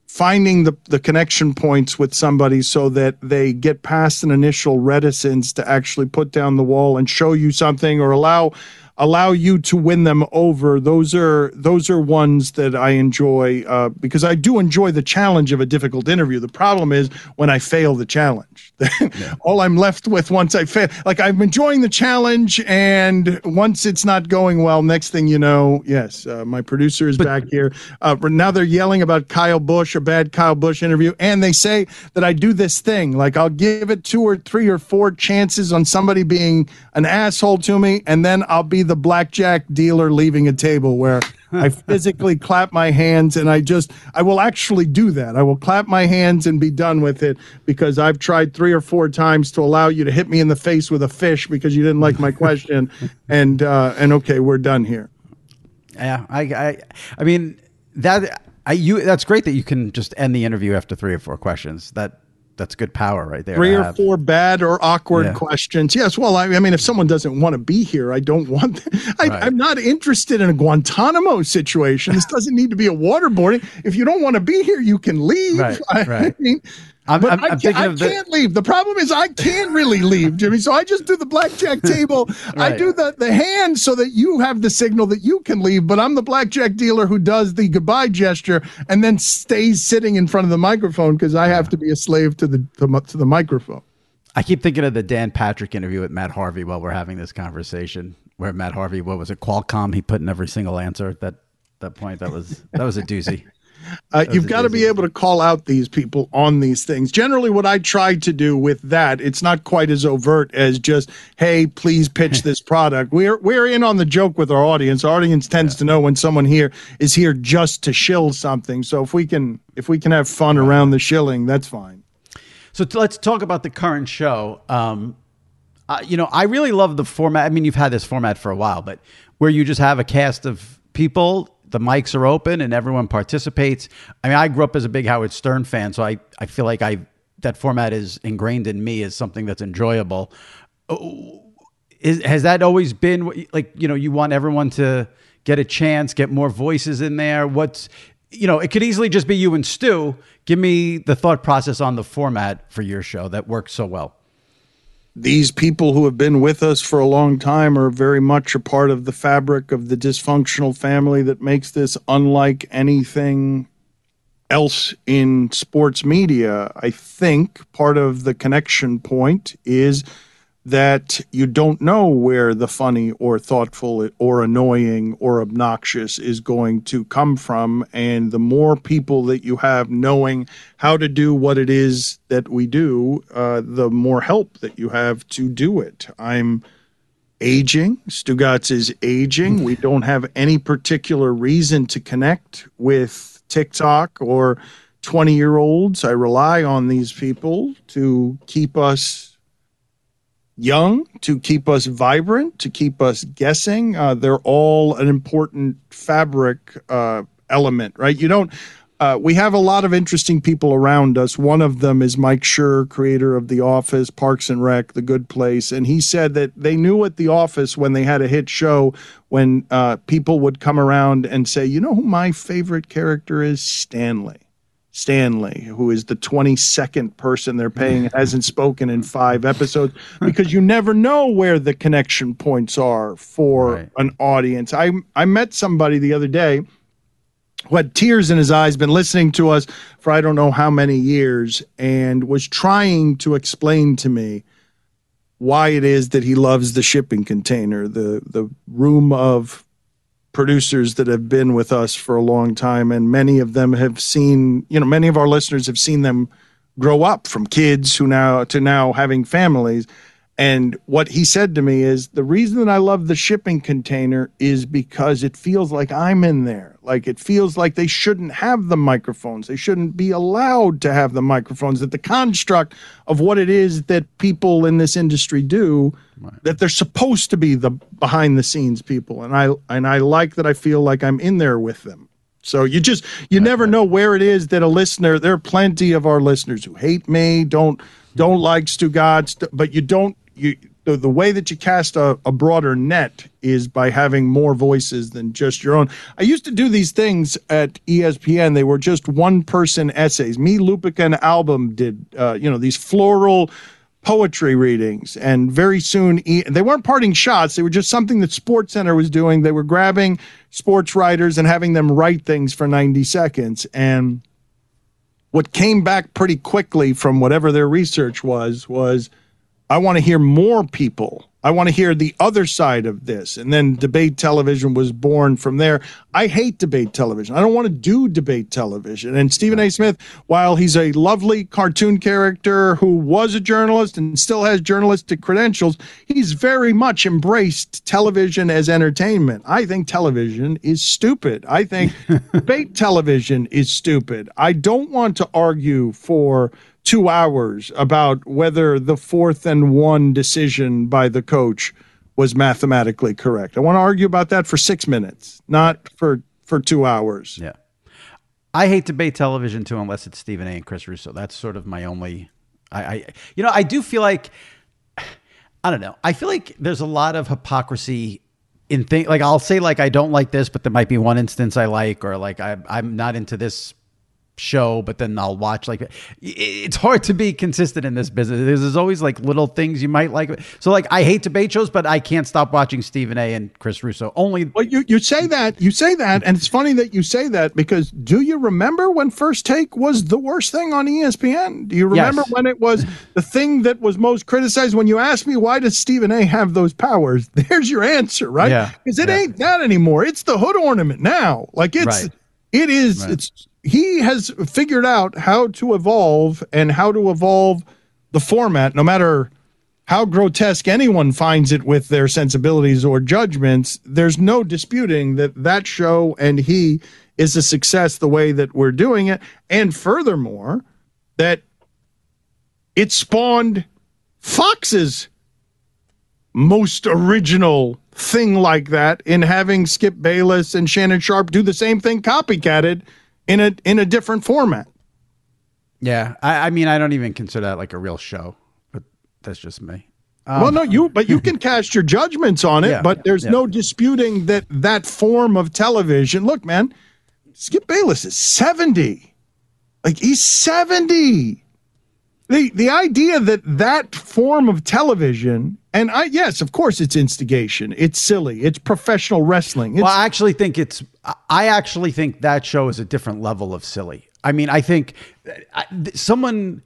finding the, the connection points with somebody so that they get past an initial reticence to actually put down the wall and show you something or allow allow you to win them over. Those are those are ones that I enjoy uh, because I do enjoy the challenge of a difficult interview. The problem is when I fail the challenge. yeah. All I'm left with once I fail, like I'm enjoying the challenge, and once it's not going well, next thing you know, yes, uh, my producer is but, back here. Uh, now they're yelling about Kyle Busch, a bad Kyle Busch interview, and they say that I do this thing, like I'll give it two or three or four chances on somebody being an asshole to me, and then I'll be the blackjack dealer leaving a table where I physically clap my hands and I just I will actually do that. I will clap my hands and be done with it because I've tried three or four times to allow you to hit me in the face with a fish because you didn't like my question and uh and okay, we're done here. Yeah, I I I mean that I you that's great that you can just end the interview after three or four questions. That that's good power right there. Three or four bad or awkward yeah. questions. Yes. Well, I, I, mean, if someone doesn't want to be here, I don't want. I, right. I'm not interested in a Guantanamo situation. This doesn't need to be a waterboarding. If you don't want to be here, you can leave. Right. I, right. I mean, I'm, but I'm, I'm I, can't, I can't leave. The problem is I can't really leave, Jimmy. So I just do the blackjack table. right. I do the the hand so that you have the signal that you can leave. But I'm the blackjack dealer who does the goodbye gesture and then stays sitting in front of the microphone because I have to be a slave to the to, to the microphone. I keep thinking of the Dan Patrick interview with Matt Harvey while we're having this conversation, where Matt Harvey, what was it, Qualcomm? He put in every single answer. at That that point, that was that was a doozy. Uh, you've got to be able to call out these people on these things. Generally, what I try to do with that, it's not quite as overt as just, "Hey, please pitch this product." We're we're in on the joke with our audience. Our audience tends yeah. to know when someone here is here just to shill something. So if we can if we can have fun around the shilling, that's fine. So t- let's talk about the current show. Um, uh, you know, I really love the format. I mean, you've had this format for a while, but where you just have a cast of people the mics are open and everyone participates. I mean, I grew up as a big Howard Stern fan, so I, I feel like I that format is ingrained in me as something that's enjoyable. Oh, is, has that always been like you know you want everyone to get a chance, get more voices in there? What's you know it could easily just be you and Stu. Give me the thought process on the format for your show that works so well these people who have been with us for a long time are very much a part of the fabric of the dysfunctional family that makes this unlike anything else in sports media. I think part of the connection point is that you don't know where the funny or thoughtful or annoying or obnoxious is going to come from. And the more people that you have knowing how to do what it is that we do, uh, the more help that you have to do it. I'm aging. Stugotz is aging. We don't have any particular reason to connect with TikTok or 20 year olds. I rely on these people to keep us young, to keep us vibrant, to keep us guessing. Uh, they're all an important fabric uh, element, right? You don't. Uh, we have a lot of interesting people around us. One of them is Mike Schur, creator of The Office, Parks and Rec, The Good Place, and he said that they knew at The Office when they had a hit show when uh, people would come around and say, "You know who my favorite character is? Stanley." Stanley, who is the 22nd person they're paying, hasn't spoken in five episodes because you never know where the connection points are for right. an audience. I I met somebody the other day who had tears in his eyes, been listening to us for I don't know how many years, and was trying to explain to me why it is that he loves the shipping container, the the room of producers that have been with us for a long time, and many of them have seen, you know, many of our listeners have seen them grow up from kids who now to now having families. And what he said to me is the reason that I love the shipping container is because it feels like I'm in there. Like it feels like they shouldn't have the microphones. They shouldn't be allowed to have the microphones. That the construct of what it is that people in this industry do, right. that they're supposed to be the behind the scenes people. And I and I like that I feel like I'm in there with them. So you just you right. never know where it is that a listener. There are plenty of our listeners who hate me, don't don't like Stugotz, but you don't you the, the way that you cast a, a broader net is by having more voices than just your own. I used to do these things at ESPN. They were just one person essays. Me, Lupica, and Albom did, uh, you know, these floral poetry readings and very soon they weren't parting shots they were just something that sports center was doing they were grabbing sports writers and having them write things for 90 seconds and what came back pretty quickly from whatever their research was was i want to hear more people I want to hear the other side of this. And then debate television was born from there. I hate debate television. I don't want to do debate television. And Stephen A. Smith, while he's a lovely cartoon character who was a journalist and still has journalistic credentials, he's very much embraced television as entertainment. I think television is stupid. I think debate television is stupid. I don't want to argue for two hours about whether the fourth and one decision by the coach was mathematically correct. I want to argue about that for six minutes, not for for two hours. Yeah. I hate debate television too, unless it's Stephen A. and Chris Russo. That's sort of my only. I, I, you know, I do feel like, I don't know. I feel like there's a lot of hypocrisy in thing. Like I'll say like I don't like this, but there might be one instance I like, or like I, I'm not into this show, but then I'll watch like it's hard to be consistent in this business. There's always like little things you might like. So like I hate debate shows, but I can't stop watching Stephen A. and Chris Russo. Only well, you you say that you say that, and it's funny that you say that because do you remember when First Take was the worst thing on ESPN? Do you remember yes. when it was the thing that was most criticized? When you ask me why does Stephen A. have those powers, there's your answer, right? Because yeah. it yeah. ain't that anymore. It's the hood ornament now. Like it's. Right. It is. Right. It's he has figured out how to evolve and how to evolve the format, no matter how grotesque anyone finds it with their sensibilities or judgments. There's no disputing that that show and he is a success the way that we're doing it. And furthermore, that it spawned Fox's most original thing like that in having Skip Bayless and Shannon Sharpe do the same thing copycatted in a in a different format. Yeah, I, I mean, I don't even consider that like a real show, but that's just me. Um, well, no, you but you can cast your judgments on it, yeah, but there's yeah. no disputing that that form of television. Look, man, Skip Bayless is seventy, like he's seventy. The the idea that that form of television and I yes, of course it's instigation. It's silly. It's professional wrestling. It's, well, I actually think it's I actually think that show is a different level of silly. I mean, I think I, someone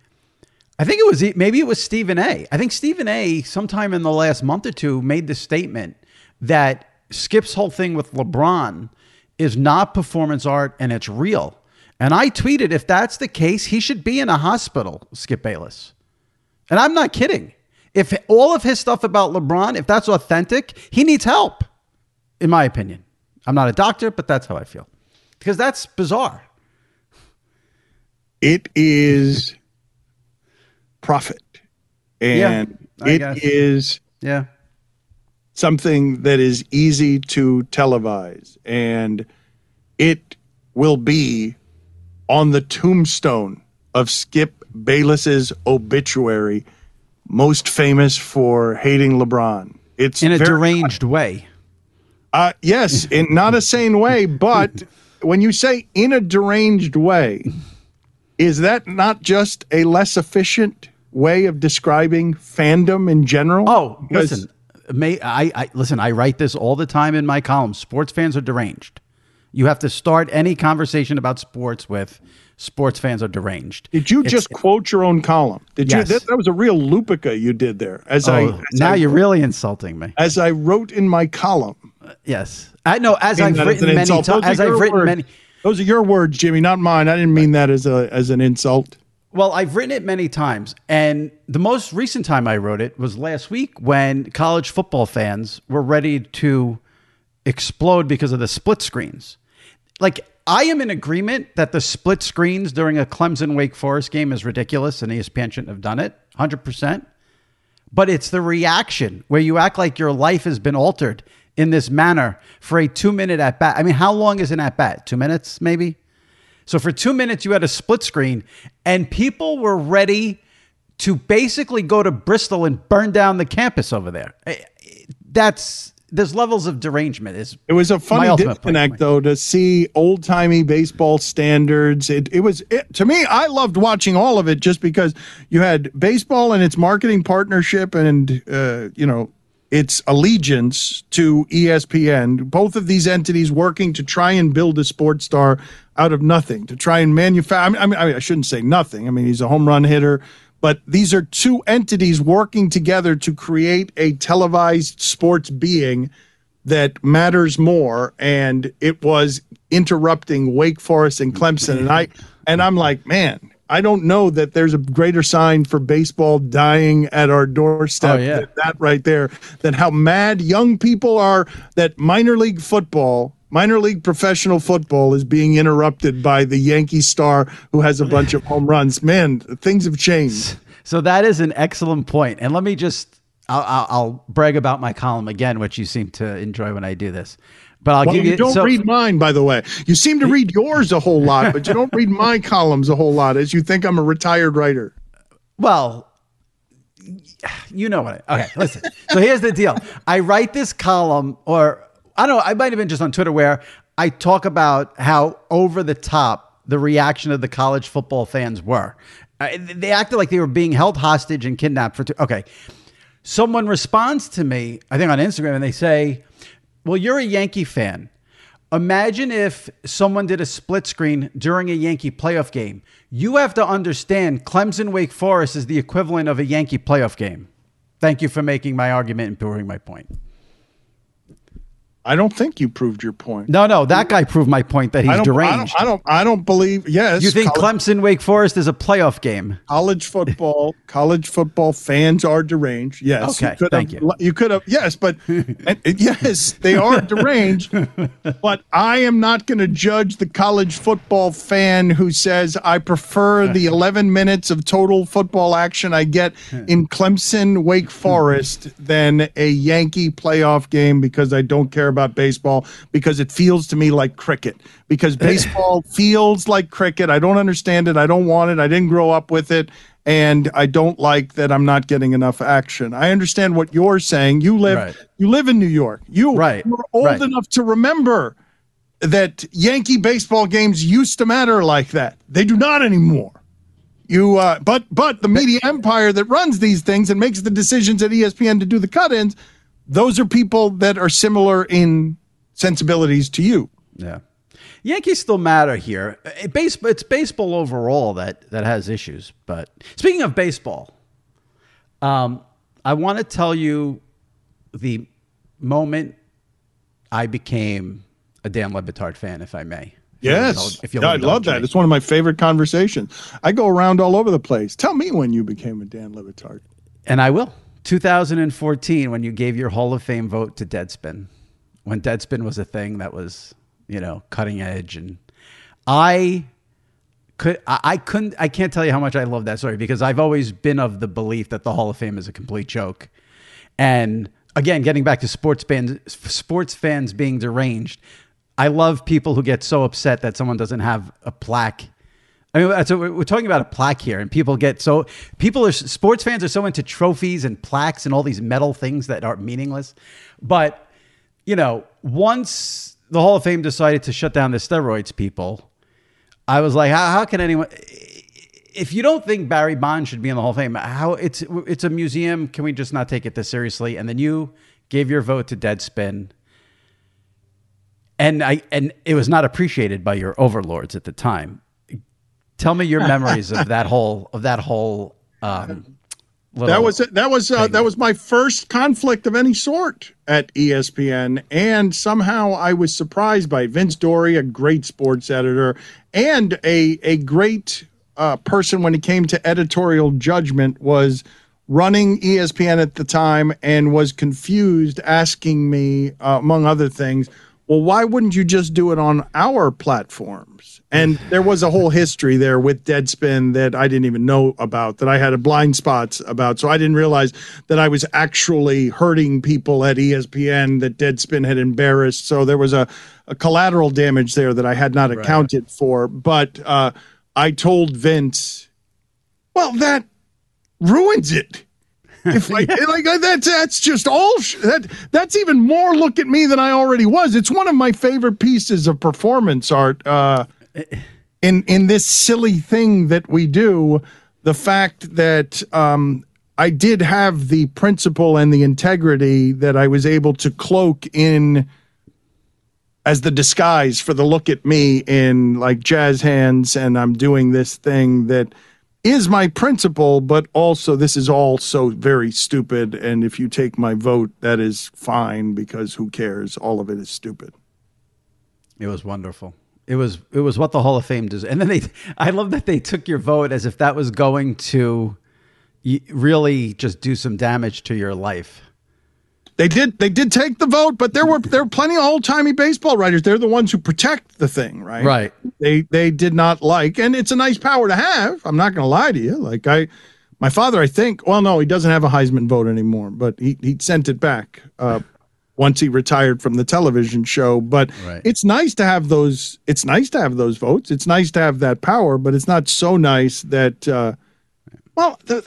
I think it was maybe it was Stephen A. I think Stephen A. sometime in the last month or two made the statement that Skip's whole thing with LeBron is not performance art and it's real. And I tweeted if that's the case, he should be in a hospital, Skip Bayless. And I'm not kidding. If all of his stuff about LeBron, if that's authentic, he needs help, in my opinion. I'm not a doctor, but that's how I feel. Because that's bizarre. It is profit. And yeah, it guess. is yeah. something that is easy to televise. And it will be on the tombstone of Skip Bayless's obituary most famous for hating LeBron. It's in a deranged way. Uh, yes, in not a sane way, but when you say in a deranged way, is that not just a less efficient way of describing fandom in general? Oh, because listen, may I, I listen. I write this all the time in my columns. Sports fans are deranged. You have to start any conversation about sports with sports fans are deranged. Did you it's, just quote your own column? Did yes. you? That, that, was a real Lupica you did there. As oh, I as now I, you're really insulting me. As I wrote in my column. Uh, yes, I know. As I've written many times. As I've written words. many. Those are your words, Jimmy, not mine. I didn't mean that as a as an insult. Well, I've written it many times, and the most recent time I wrote it was last week when college football fans were ready to explode because of the split screens. Like I am in agreement that the split screens during a Clemson Wake Forest game is ridiculous and ESPN shouldn't have done it 100%. But it's the reaction where you act like your life has been altered in this manner for a two minute at bat. I mean, how long is an at bat? Two minutes, maybe? So for two minutes, you had a split screen and people were ready to basically go to Bristol and burn down the campus over there. Eh, that's there's levels of derangement. Is it was a funny disconnect though to see old timey baseball standards. It it was it, to me. I loved watching all of it just because you had baseball and its marketing partnership and uh, you know its allegiance to ESPN. Both of these entities working to try and build a sports star out of nothing to try and manufacture. I mean, I mean, I shouldn't say nothing. I mean, he's a home run hitter. But these are two entities working together to create a televised sports being that matters more and it was interrupting Wake Forest and Clemson and I and I'm like man I don't know that there's a greater sign for baseball dying at our doorstep Oh, yeah. than that right there than how mad young people are that minor league football minor league professional football is being interrupted by the Yankee star who has a bunch of home runs man things have changed So that is an excellent point. And let me just, I'll, I'll, I'll brag about my column again, which you seem to enjoy when I do this. But I'll Well, give you you. don't so, read mine, by the way. You seem to read yours a whole lot, but you don't read my columns a whole lot, as you think I'm a retired writer. Well, you know what? I, okay, listen. So here's the deal. I write this column, or I don't know. I might have been just on Twitter where I talk about how over the top the reaction of the college football fans were. Uh, they acted like they were being held hostage and kidnapped for. Two, okay, someone responds to me, I think on Instagram, and they say, "Well, you're a Yankee fan." Imagine if someone did a split screen during a Yankee playoff game. You have to understand Clemson Wake Forest is the equivalent of a Yankee playoff game. Thank you for making my argument and proving my point. I don't think you proved your point. No, no, that guy proved my point that he's I don't, I deranged. don't. I don't. I don't believe. Yes. you think college, Clemson Wake Forest is a playoff game? college football? college football fans are deranged. Yes. Okay, could thank have, you. You could have. Yes, but and yes, they are deranged. but I am not going to judge the college football fan who says I prefer the 11 minutes of total football action I get in Clemson Wake Forest than a Yankee playoff game because I don't care about baseball because it feels to me like cricket because baseball feels like cricket. I don't understand it. I don't want it. I didn't grow up with it. And I don't like that I'm not getting enough action. I understand what you're saying. You live Right. you live in New York. You Right. you're old Right. enough to remember that Yankee baseball games used to matter like that. They do not anymore. You, uh, but but the media empire that runs these things and makes the decisions at ESPN to do the cut-ins, those are people that are similar in sensibilities to you. Yeah. Yankees still matter here. It base, it's baseball overall that, that has issues. But speaking of baseball, um, I want to tell you the moment I became a Dan Le Batard fan, if I may. If you'll Yes, if you'll Yeah, I love that. me. It's one of my favorite conversations. I go around all over the place. Tell me when you became a Dan Le Batard. And I will. 2014, when you gave your Hall of Fame vote to Deadspin, when Deadspin was a thing that was, you know, cutting edge, and I could, I, couldn't, I can't tell you how much I love that story because I've always been of the belief that the Hall of Fame is a complete joke. And again, getting back to sports fans, sports fans being deranged, I love people who get so upset that someone doesn't have a plaque I mean, what we're talking about a plaque here, and people get so people are sports fans are so into trophies and plaques and all these metal things that are meaningless. But you know, once the Hall of Fame decided to shut down the steroids people, I was like, how, how can anyone? If you don't think Barry Bonds should be in the Hall of Fame, how it's it's a museum? Can we just not take it this seriously? And then you gave your vote to Deadspin, and I and it was not appreciated by your overlords at the time. Tell me your memories of that whole of that whole. Um, That was that was uh, that was my first conflict of any sort at ESPN, and somehow I was surprised by. Vince Doria, a great sports editor, and a a great uh, person when it came to editorial judgment, was running ESPN at the time and was confused, asking me, uh, among other things, well, why wouldn't you just do it on our platforms? And there was a whole history there with Deadspin that I didn't even know about, that I had a blind spots about. So I didn't realize that I was actually hurting people at ESPN that Deadspin had embarrassed. So there was a, a collateral damage there that I had not accounted for. But uh, I told Vince, well, that ruins it. if I like that's that's just all sh- that that's even more look at me than I already was. It's one of my favorite pieces of performance art uh, in in this silly thing that we do. The fact that um, I did have the principle and the integrity that I was able to cloak in as the disguise for the look at me in like jazz hands and I'm doing this thing that is my principle, but also this is all so very stupid. And if you take my vote, that is fine because who cares? All of it is stupid. It was wonderful. It was it was what the Hall of Fame does. And then they I love that they took your vote as if that was going to really just do some damage to your life. They did. They did take the vote, but there were there were plenty of old timey baseball writers. They're the ones who protect the thing, right? Right. They they did not like, and it's a nice power to have. I'm not going to lie to you. Like I, my father, I think. Well, no, he doesn't have a Heisman vote anymore, but he he sent it back uh, once he retired from the television show. But Right. it's nice to have those. It's nice to have those votes. It's nice to have that power, but it's not so nice that. Uh, well, the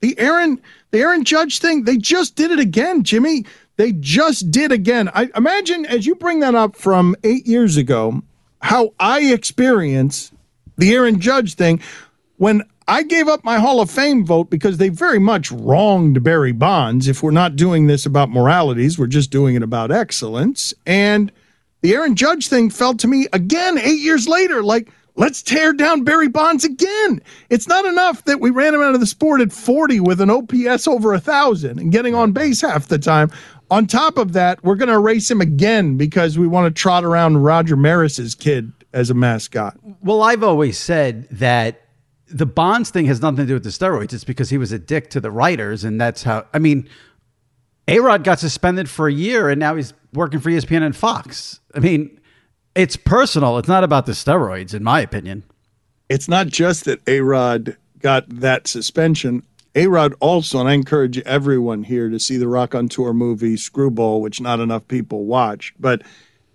the Aaron the Aaron Judge thing, they just did it again, Jimmy. They just did again. I imagine as you bring that up from eight years ago, how I experience the Aaron Judge thing when I gave up my Hall of Fame vote because they very much wronged Barry Bonds. If we're not doing this about moralities, we're just doing it about excellence. And the Aaron Judge thing felt to me again eight years later like let's tear down Barry Bonds again. It's not enough that we ran him out of the sport at 40 with an OPS over a thousand and getting on base half the time. On top of that, we're going to erase him again because we want to trot around Roger Maris's kid as a mascot. Well, I've always said that the Bonds thing has nothing to do with the steroids. It's because he was a dick to the writers, and that's how. I mean, A Rod got suspended for a year, and now he's working for ESPN and Fox. I mean, it's personal. It's not about the steroids, in my opinion. It's not just that A Rod got that suspension. A Rod also, and I encourage everyone here to see the Rakontur movie Screwball, which not enough people watch, but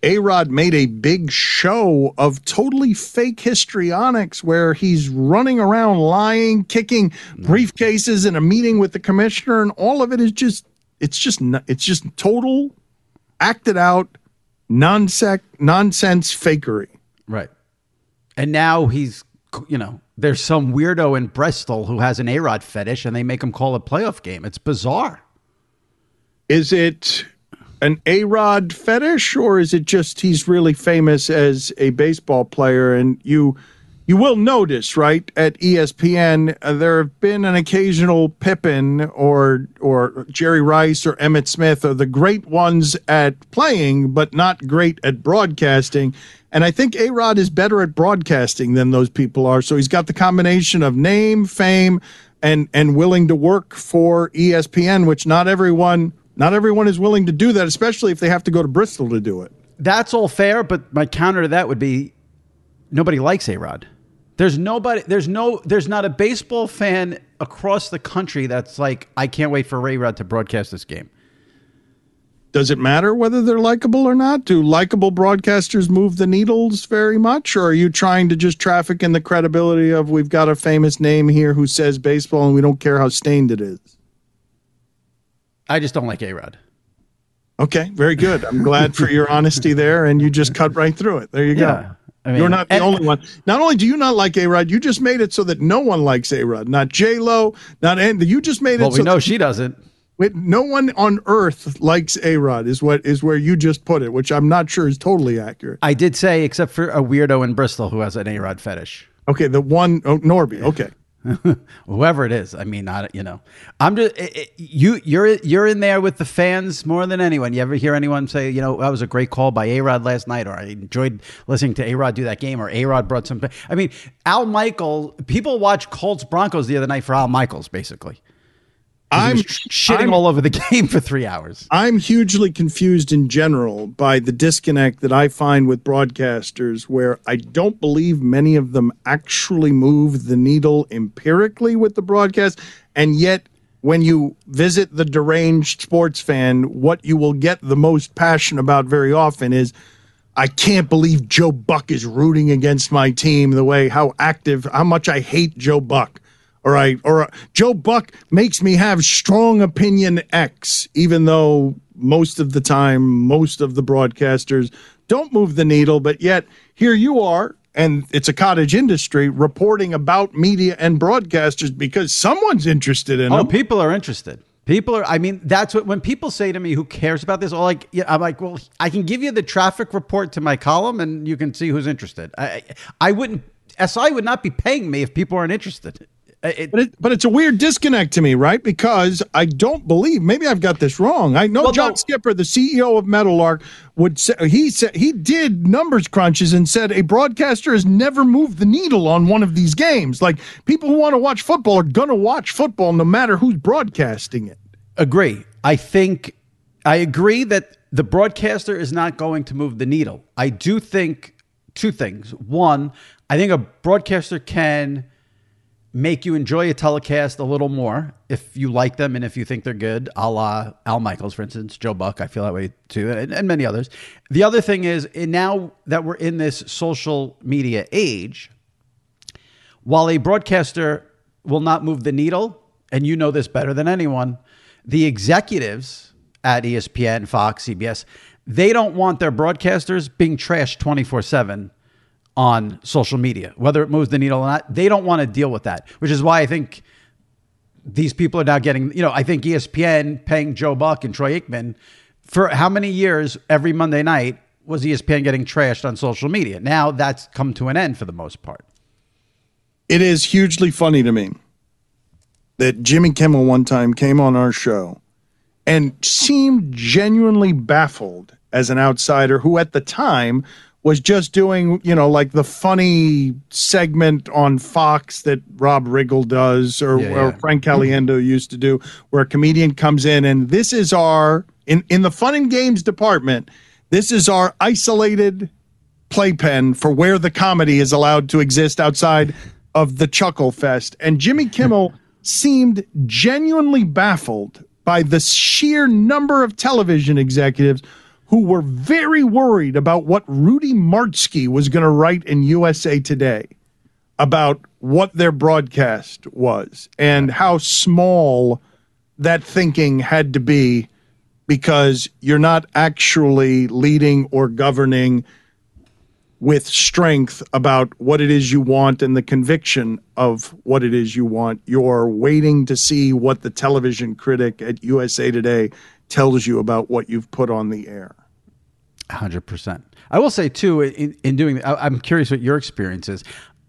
A Rod made a big show of totally fake histrionics where he's running around lying, kicking mm. briefcases in a meeting with the commissioner, and all of it is just it's just it's just total acted out nonsense nonsense fakery. Right. And now he's, you know, there's some weirdo in Bristol who has an A Rod fetish, and they make him call a playoff game. It's bizarre. Is it an A Rod fetish, or is it just he's really famous as a baseball player? And you you will notice, right, at ESPN, uh, there have been an occasional Pippen or or Jerry Rice or Emmitt Smith are the great ones at playing, but not great at broadcasting. And I think A Rod is better at broadcasting than those people are. So he's got the combination of name, fame, and and willing to work for ESPN, which not everyone not everyone is willing to do that, especially if they have to go to Bristol to do it. That's all fair, but my counter to that would be nobody likes A Rod. There's nobody, there's no, there's not a baseball fan across the country that's like, I can't wait for A Rod to broadcast this game. Does it matter whether they're likable or not? Do likable broadcasters move the needles very much? Or are you trying to just traffic in the credibility of we've got a famous name here who says baseball and we don't care how stained it is? I just don't like A Rod. Okay, very good. I'm glad for your honesty there, and you just cut right through it. There you go. Yeah, I mean, You're not the and- only one. Not only do you not like A Rod, you just made it so that no one likes A Rod. Not J Lo, not and You just made it Well, we so know that she doesn't. Wait, no one on earth likes A Rod. Is what is where you just put it, which I'm not sure is totally accurate. I did say, except for a weirdo in Bristol who has an A Rod fetish. Okay, the one oh, Norby. Okay, Whoever it is, I mean, not you know, I'm just it, it- you. You're you're in there with the fans more than anyone. You ever hear anyone say, you know, that was a great call by A Rod last night, or I enjoyed listening to A Rod do that game, or A Rod brought some. I mean, Al Michael. People watch Colts Broncos the other night for Al Michaels, basically. I'm shitting I'm- all over the game for three hours. I'm hugely confused in general by the disconnect that I find with broadcasters where I don't believe many of them actually move the needle empirically with the broadcast. And yet, when you visit the deranged sports fan, what you will get the most passion about very often is I can't believe Joe Buck is rooting against my team the way how active, how much I hate Joe Buck. All right. Or uh, Joe Buck makes me have strong opinion X, even though most of the time, most of the broadcasters don't move the needle. But yet, here you are, and it's a cottage industry reporting about media and broadcasters because someone's interested in oh, them. people are interested. People are. I mean, that's what when people say to me, "Who cares about this?" All like, yeah, I'm like, well, I can give you the traffic report to my column, and you can see who's interested. I, I wouldn't. SI would not be paying me if people aren't interested. Uh, it, but, it, but it's a weird disconnect to me, right? Because I don't believe maybe I've got this wrong. I know well, John no. Skipper, the CEO of Meadowlark, would say he said he did numbers crunches and said a broadcaster has never moved the needle on one of these games. Like people who want to watch football are going to watch football no matter who's broadcasting it. Agree. I think I agree that the broadcaster is not going to move the needle. I do think two things. One, I think a broadcaster can make you enjoy a telecast a little more if you like them and if you think they're good, a la Al Michaels, for instance, Joe Buck. I feel that way too, and, and many others. The other thing is, now that we're in this social media age, while a broadcaster will not move the needle, and you know this better than anyone, the executives at ESPN, Fox, CBS, they don't want their broadcasters being trashed 24 7 on social media, whether it moves the needle or not. They don't want to deal with that, which is why I think these people are now getting, you know, I think ESPN paying Joe Buck and Troy Aikman for how many years every Monday night was ESPN getting trashed on social media? Now that's come to an end for the most part. It is hugely funny to me that Jimmy Kimmel one time came on our show and seemed genuinely baffled as an outsider who at the time was just doing, you know, like the funny segment on Fox that Rob Riggle does or, yeah, yeah. or Frank Caliendo used to do, where a comedian comes in and this is our in in the fun and games department, this is our isolated playpen for where the comedy is allowed to exist outside of the Chuckle Fest. And Jimmy Kimmel seemed genuinely baffled by the sheer number of television executives who were very worried about what Rudy Martzke was going to write in USA Today about what their broadcast was and how small that thinking had to be because you're not actually leading or governing with strength about what it is you want and the conviction of what it is you want. You're waiting to see what the television critic at USA Today tells you about what you've put on the air. 100%. I will say, too, in, in doing, I, am curious what your experience is.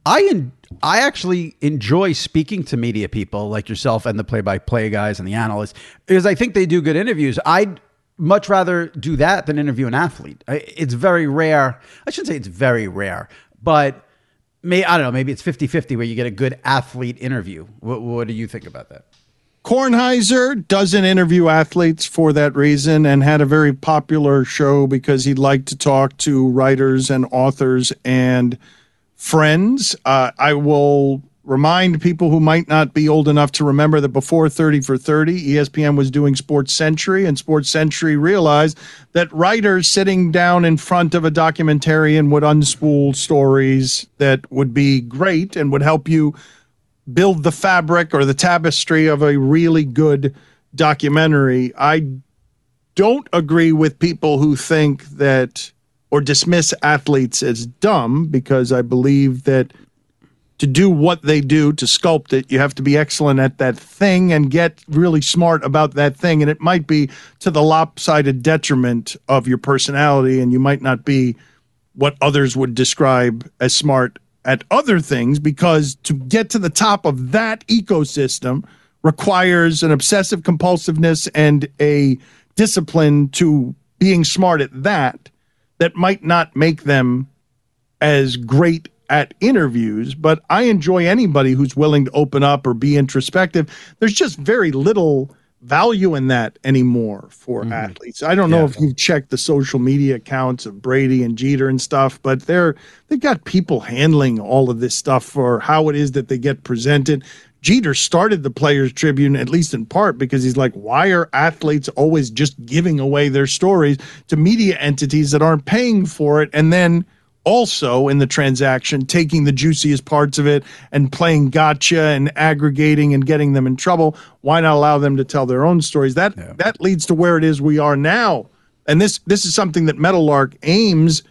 I in, I actually enjoy speaking to media people like yourself and the play-by-play guys and the analysts because I think they do good interviews. I'd much rather do that than interview an athlete. It's very rare. I shouldn't say it's very rare, but may I don't know, maybe it's 50-50 where you get a good athlete interview. What, what do you think about that? Kornheiser doesn't interview athletes for that reason and had a very popular show because he liked to talk to writers and authors and friends. Uh, I will remind people who might not be old enough to remember that before 30 for 30, ESPN was doing Sports Century, and Sports Century realized that writers sitting down in front of a documentarian would unspool stories that would be great and would help you build the fabric or the tapestry of a really good documentary. I don't agree with people who think that or dismiss athletes as dumb because I believe that to do what they do to sculpt it, you have to be excellent at that thing and get really smart about that thing. And it might be to the lopsided detriment of your personality, and you might not be what others would describe as smart at other things because to get to the top of that ecosystem requires an obsessive compulsiveness and a discipline to being smart at that that might not make them as great at interviews, but I enjoy anybody who's willing to open up or be introspective. There's just very little value in that anymore for mm-hmm. athletes. I don't know yeah. if you've checked the social media accounts of Brady and Jeter and stuff, but they're they've got people handling all of this stuff for how it is that they get presented. Jeter started the Players Tribune at least in part because he's like, why are athletes always just giving away their stories to media entities that aren't paying for it and then also in the transaction, taking the juiciest parts of it and playing gotcha and aggregating and getting them in trouble. Why not allow them to tell their own stories? That yeah. that leads to where it is we are now. And this this is something that Meadowlark aims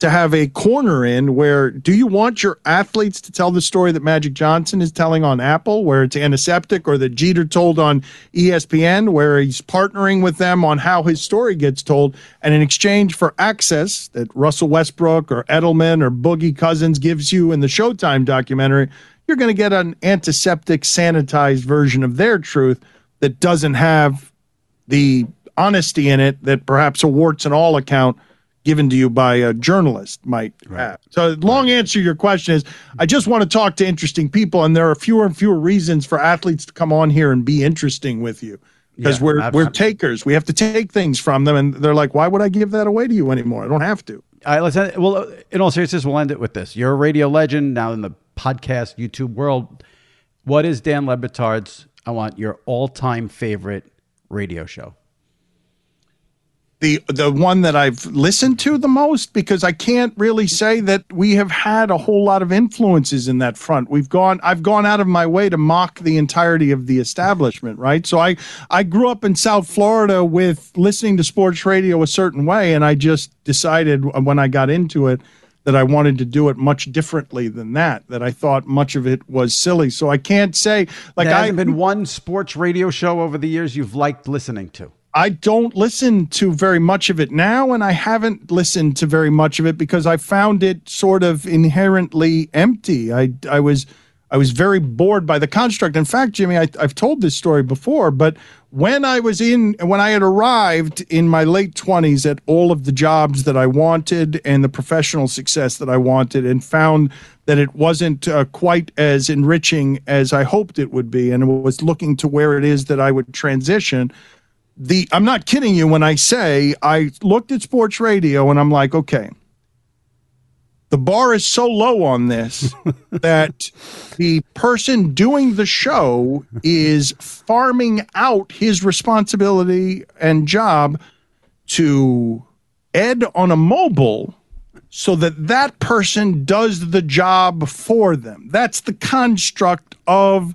to have a corner in where do you want your athletes to tell the story that Magic Johnson is telling on Apple, where it's antiseptic, or that Jeter told on ESPN, where he's partnering with them on how his story gets told, and in exchange for access that Russell Westbrook or Edelman or Boogie Cousins gives you in the Showtime documentary, you're going to get an antiseptic, sanitized version of their truth that doesn't have the honesty in it that perhaps a warts and all account given to you by a journalist might right. have. So, long answer to your question is I just want to talk to interesting people, and there are fewer and fewer reasons for athletes to come on here and be interesting with you because yeah, we're absolutely. we're takers. We have to take things from them, and they're like, "Why would I give that away to you anymore? I don't have to." All right, let's end, well. Uh, in all seriousness, we'll end it with this. You're a radio legend now in the podcast YouTube world. What is Dan Le Batard's? I want your all-time favorite radio show the the one that I've listened to the most because I can't really say that we have had a whole lot of influences in that front. We've gone I've gone out of my way to mock the entirety of the establishment, right? So I I grew up in South Florida with listening to sports radio a certain way and I just decided when I got into it that I wanted to do it much differently than that. That I thought much of it was silly. So I can't say like I. there hasn't I, been one sports radio show over the years you've liked listening to. I don't listen to very much of it now, and I haven't listened to very much of it because I found it sort of inherently empty. I I was I was very bored by the construct. In fact, Jimmy, I, I've told this story before, but when I was in when I had arrived in my late twenties at all of the jobs that I wanted and the professional success that I wanted, and found that it wasn't uh, quite as enriching as I hoped it would be, and was looking to where it is that I would transition the I'm not kidding you when I say I looked at sports radio and I'm like, okay, the bar is so low on this that the person doing the show is farming out his responsibility and job to Ed on a mobile so that that person does the job for them. That's the construct of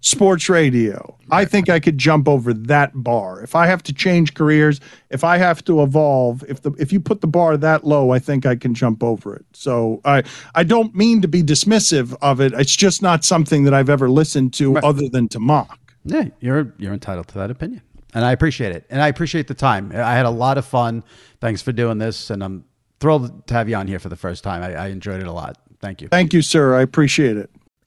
sports radio. I think I could jump over that bar. If I have to change careers, if I have to evolve, if the if you put the bar that low, I think I can jump over it. So I I don't mean to be dismissive of it. It's just not something that I've ever listened to right. other than to mock. Yeah, you're you're entitled to that opinion. And I appreciate it. And I appreciate the time. I had a lot of fun. Thanks for doing this and I'm thrilled to have you on here for the first time. I, I enjoyed it a lot. Thank you. Thank you, sir. I appreciate it.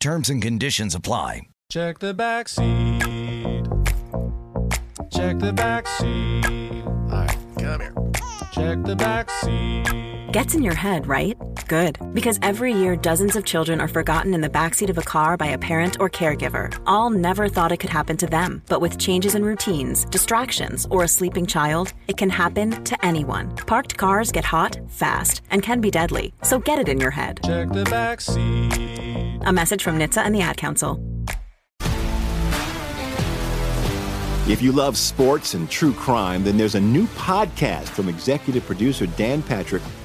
Terms and conditions apply. Check the back seat. Check the back seat. All right, come here. Check the back seat. Gets in your head, right? Good. Because every year, dozens of children are forgotten in the backseat of a car by a parent or caregiver. All never thought it could happen to them. But with changes in routines, distractions, or a sleeping child, it can happen to anyone. Parked cars get hot, fast, and can be deadly. So get it in your head. Check the back seat. A message from NHTSA and the Ad Council. If you love sports and true crime, then there's a new podcast from executive producer Dan Patrick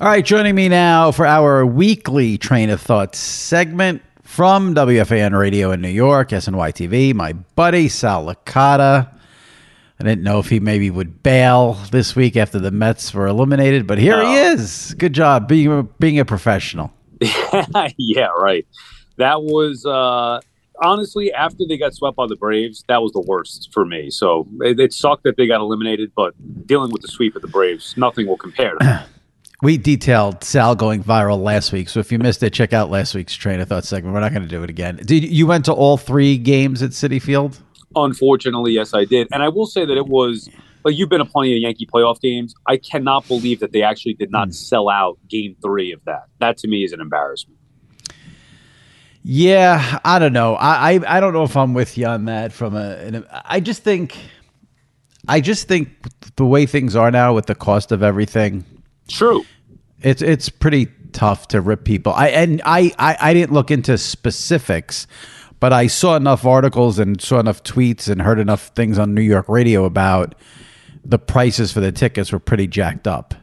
All right, joining me now for our weekly Train of Thought segment from WFAN Radio in New York, SNY TV, my buddy Sal Licata. I didn't know if he maybe would bail this week after the Mets were eliminated, but here he is. Good job being a, being a professional. yeah, right. That was uh, honestly after they got swept by the Braves. That was the worst for me. So it, it sucked that they got eliminated, but dealing with the sweep of the Braves, nothing will compare. to that. We detailed Sal going viral last week, so if you missed it, check out last week's train of thought segment. We're not going to do it again. Did you went to all three games at Citi Field? Unfortunately, yes, I did, and I will say that it was. Like you've been to plenty of Yankee playoff games. I cannot believe that they actually did not hmm. sell out Game Three of that. That to me is an embarrassment. Yeah, I don't know. I, I I don't know if I'm with you on that. From a, an, I just think, I just think the way things are now with the cost of everything. True. It's it's pretty tough to rip people. I and I I, I didn't look into specifics, but I saw enough articles and saw enough tweets and heard enough things on New York radio about the prices for the tickets were pretty jacked up.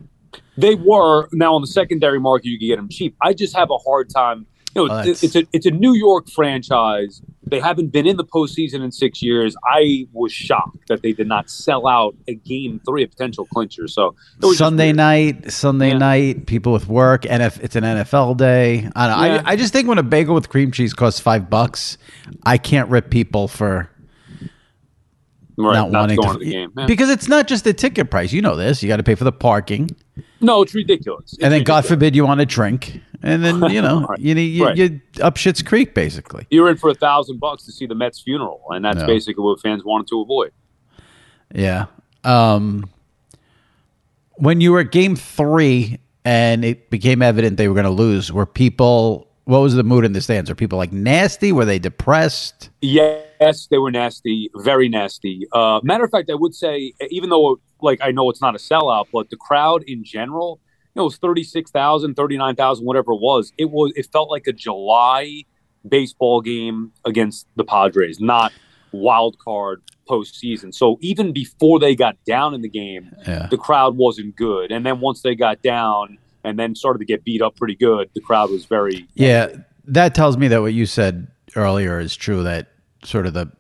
They were now on the secondary market. You can get them cheap. I just have a hard time. You know, Oh, it's, it's a it's a New York franchise. They haven't been in the postseason in six years. I was shocked that they did not sell out a game three, a potential clincher. So Sunday night, Sunday night, people with work, and if it's an NFL day, I don't. Yeah. I, I just think when a bagel with cream cheese costs five bucks, I can't rip people for Right, not, not wanting going to, to the game. Yeah. because it's not just the ticket price. You know this. You got to pay for the parking, No, it's ridiculous. It's and then God forbid you want a drink, and then you know Right. you need you, Right. you up Shit's Creek basically. You're in for a thousand bucks to see the Mets funeral, and that's No. basically what fans wanted to avoid. Yeah. Um, when you were at game three and it became evident they were going to lose, were people, what was the mood in the stands? Are people like nasty? Were they depressed? Yes, they were nasty, very nasty. Uh, matter of fact, I would say, even though like I know it's not a sellout, but the crowd in general, know, it was 36,000, 39,000, whatever it was. It was it felt like a July baseball game against the Padres, not wild card postseason. So even before they got down in the game, Yeah. the crowd wasn't good. And then once they got down and then started to get beat up pretty good, the crowd was very Yeah. That tells me that what you said earlier is true that sort of the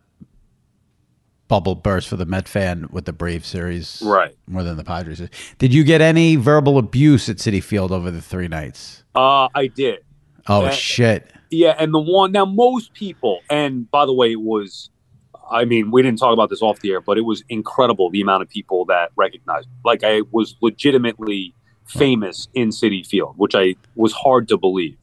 bubble burst for the Met fan with the Brave series. Right. More than the Padres. Did you get any verbal abuse at Citi Field over the three nights? uh I did. Oh, Uh, shit. Yeah, and the one now most people, and by the way, it was. I mean, we didn't talk about this off the air, but it was incredible the amount of people that recognized. me. Like I was legitimately famous in Citi Field, which I was hard to believe.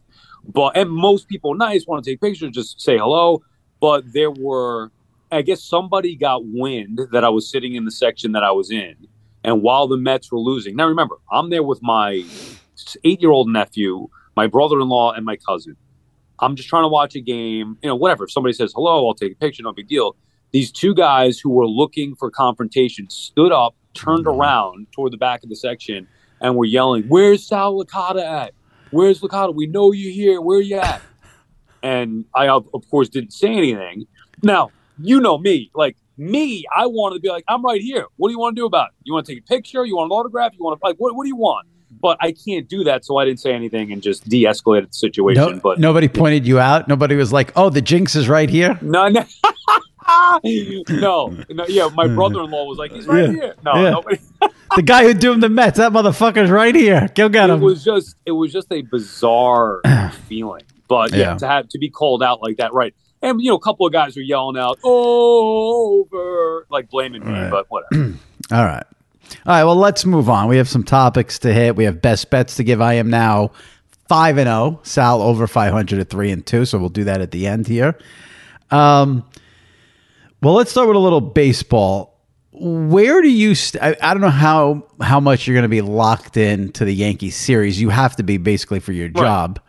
But and most people nice want to take pictures, just say hello. But there were, I guess somebody got wind that I was sitting in the section that I was in, and while the Mets were losing. Now remember, I'm there with my eight-year-old nephew, my brother-in-law, and my cousin. I'm just trying to watch a game, you know, whatever. If somebody says hello, I'll take a picture, no big deal. These two guys who were looking for confrontation stood up, turned mm-hmm. around toward the back of the section, and were yelling, Where's Sal Licata at? Where's Licata? We know you're here. Where are you at? And I, of course, didn't say anything. Now, you know me. Like, me, I wanted to be like, I'm right here. What do you want to do about it? You want to take a picture? You want an autograph? You want to, like, what, what do you want? But I can't do that, so I didn't say anything and just de escalated the situation. No, but nobody pointed you out. Nobody was like, "Oh, the jinx is right here." No, no, no, no. Yeah, my hmm. brother-in-law was like, "He's right Yeah. here." No, Yeah. nobody. The guy who doomed the Mets, that motherfucker's right here. Go get him. It was just, it was just a bizarre feeling. But yeah, Yeah. to have to be called out like that, right? And you know, a couple of guys were yelling out "over," like blaming me, Right. but whatever. All right. All right. Well, let's move on. We have some topics to hit. We have best bets to give. I am now five and zero. Sal over five hundred at three and two. So we'll do that at the end here. Um. Well, let's start with a little baseball. Where do you? St- I, I don't know how how much you're going to be locked in to the Yankees series. You have to be basically for your job.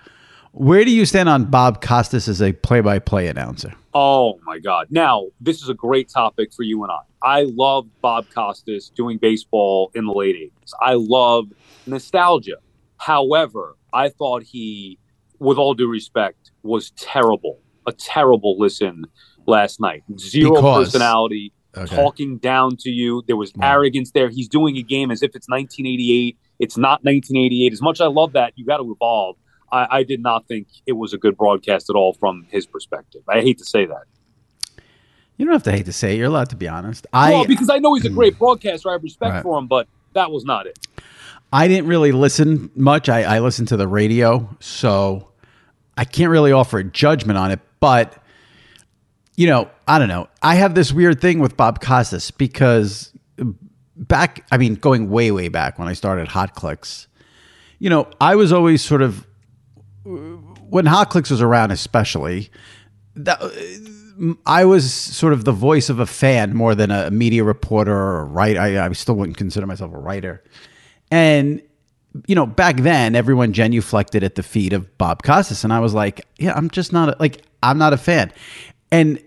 Where do you stand on Bob Costas as a play-by-play announcer? Oh my God. Now, this is a great topic for you and I. I love Bob Costas doing baseball in the late 80s. I love nostalgia. However, I thought he, with all due respect, was terrible. A terrible listen last night. Zero Because- personality, Okay. talking down to you. There was arrogance there. He's doing a game as if it's 1988. It's not 1988. As much as I love that, you got to evolve. I, I did not think it was a good broadcast at all from his perspective. I hate to say that. You don't have to hate to say it. You're allowed to be honest. I well, because I know he's a hmm. great broadcaster. I have respect Right. for him, but that was not it. I didn't really listen much. I, I listened to the radio, so I can't really offer a judgment on it, but you know, I don't know. I have this weird thing with Bob Costas because back, I mean, going way, way back when I started Hot Clicks, you know, I was always sort of when Hot Clicks was around, especially. That, I was sort of the voice of a fan more than a media reporter or a writer. I, I still wouldn't consider myself a writer. And, you know, back then, everyone genuflected at the feet of Bob Costas. And I was like, yeah, I'm just not, a, like, I'm not a fan. And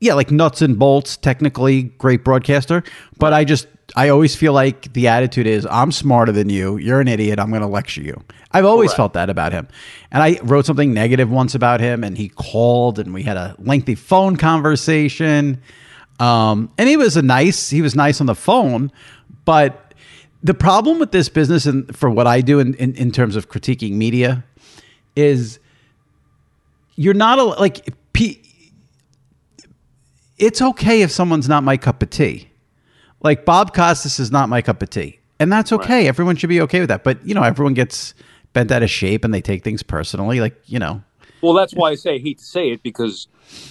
yeah, like nuts and bolts, technically great broadcaster. But I just, I always feel like the attitude is, I'm smarter than you. You're an idiot. I'm going to lecture you. I've always Correct. felt that about him. And I wrote something negative once about him, and he called, and we had a lengthy phone conversation. Um, and he was a nice, he was nice on the phone, but the problem with this business and for what I do in, in, in terms of critiquing media is you're not a, like, it's okay if someone's not my cup of tea. Like Bob Costas is not my cup of tea. And that's okay. Right. Everyone should be okay with that. But, you know, everyone gets bent out of shape and they take things personally. Like, you know. Well, that's why I say I hate to say it because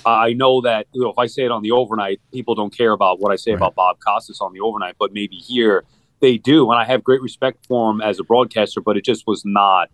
I know that you know, if I say it on the overnight, people don't care about what I say right. about Bob Costas on the overnight, but maybe here they do. And I have great respect for him as a broadcaster, but it just was not.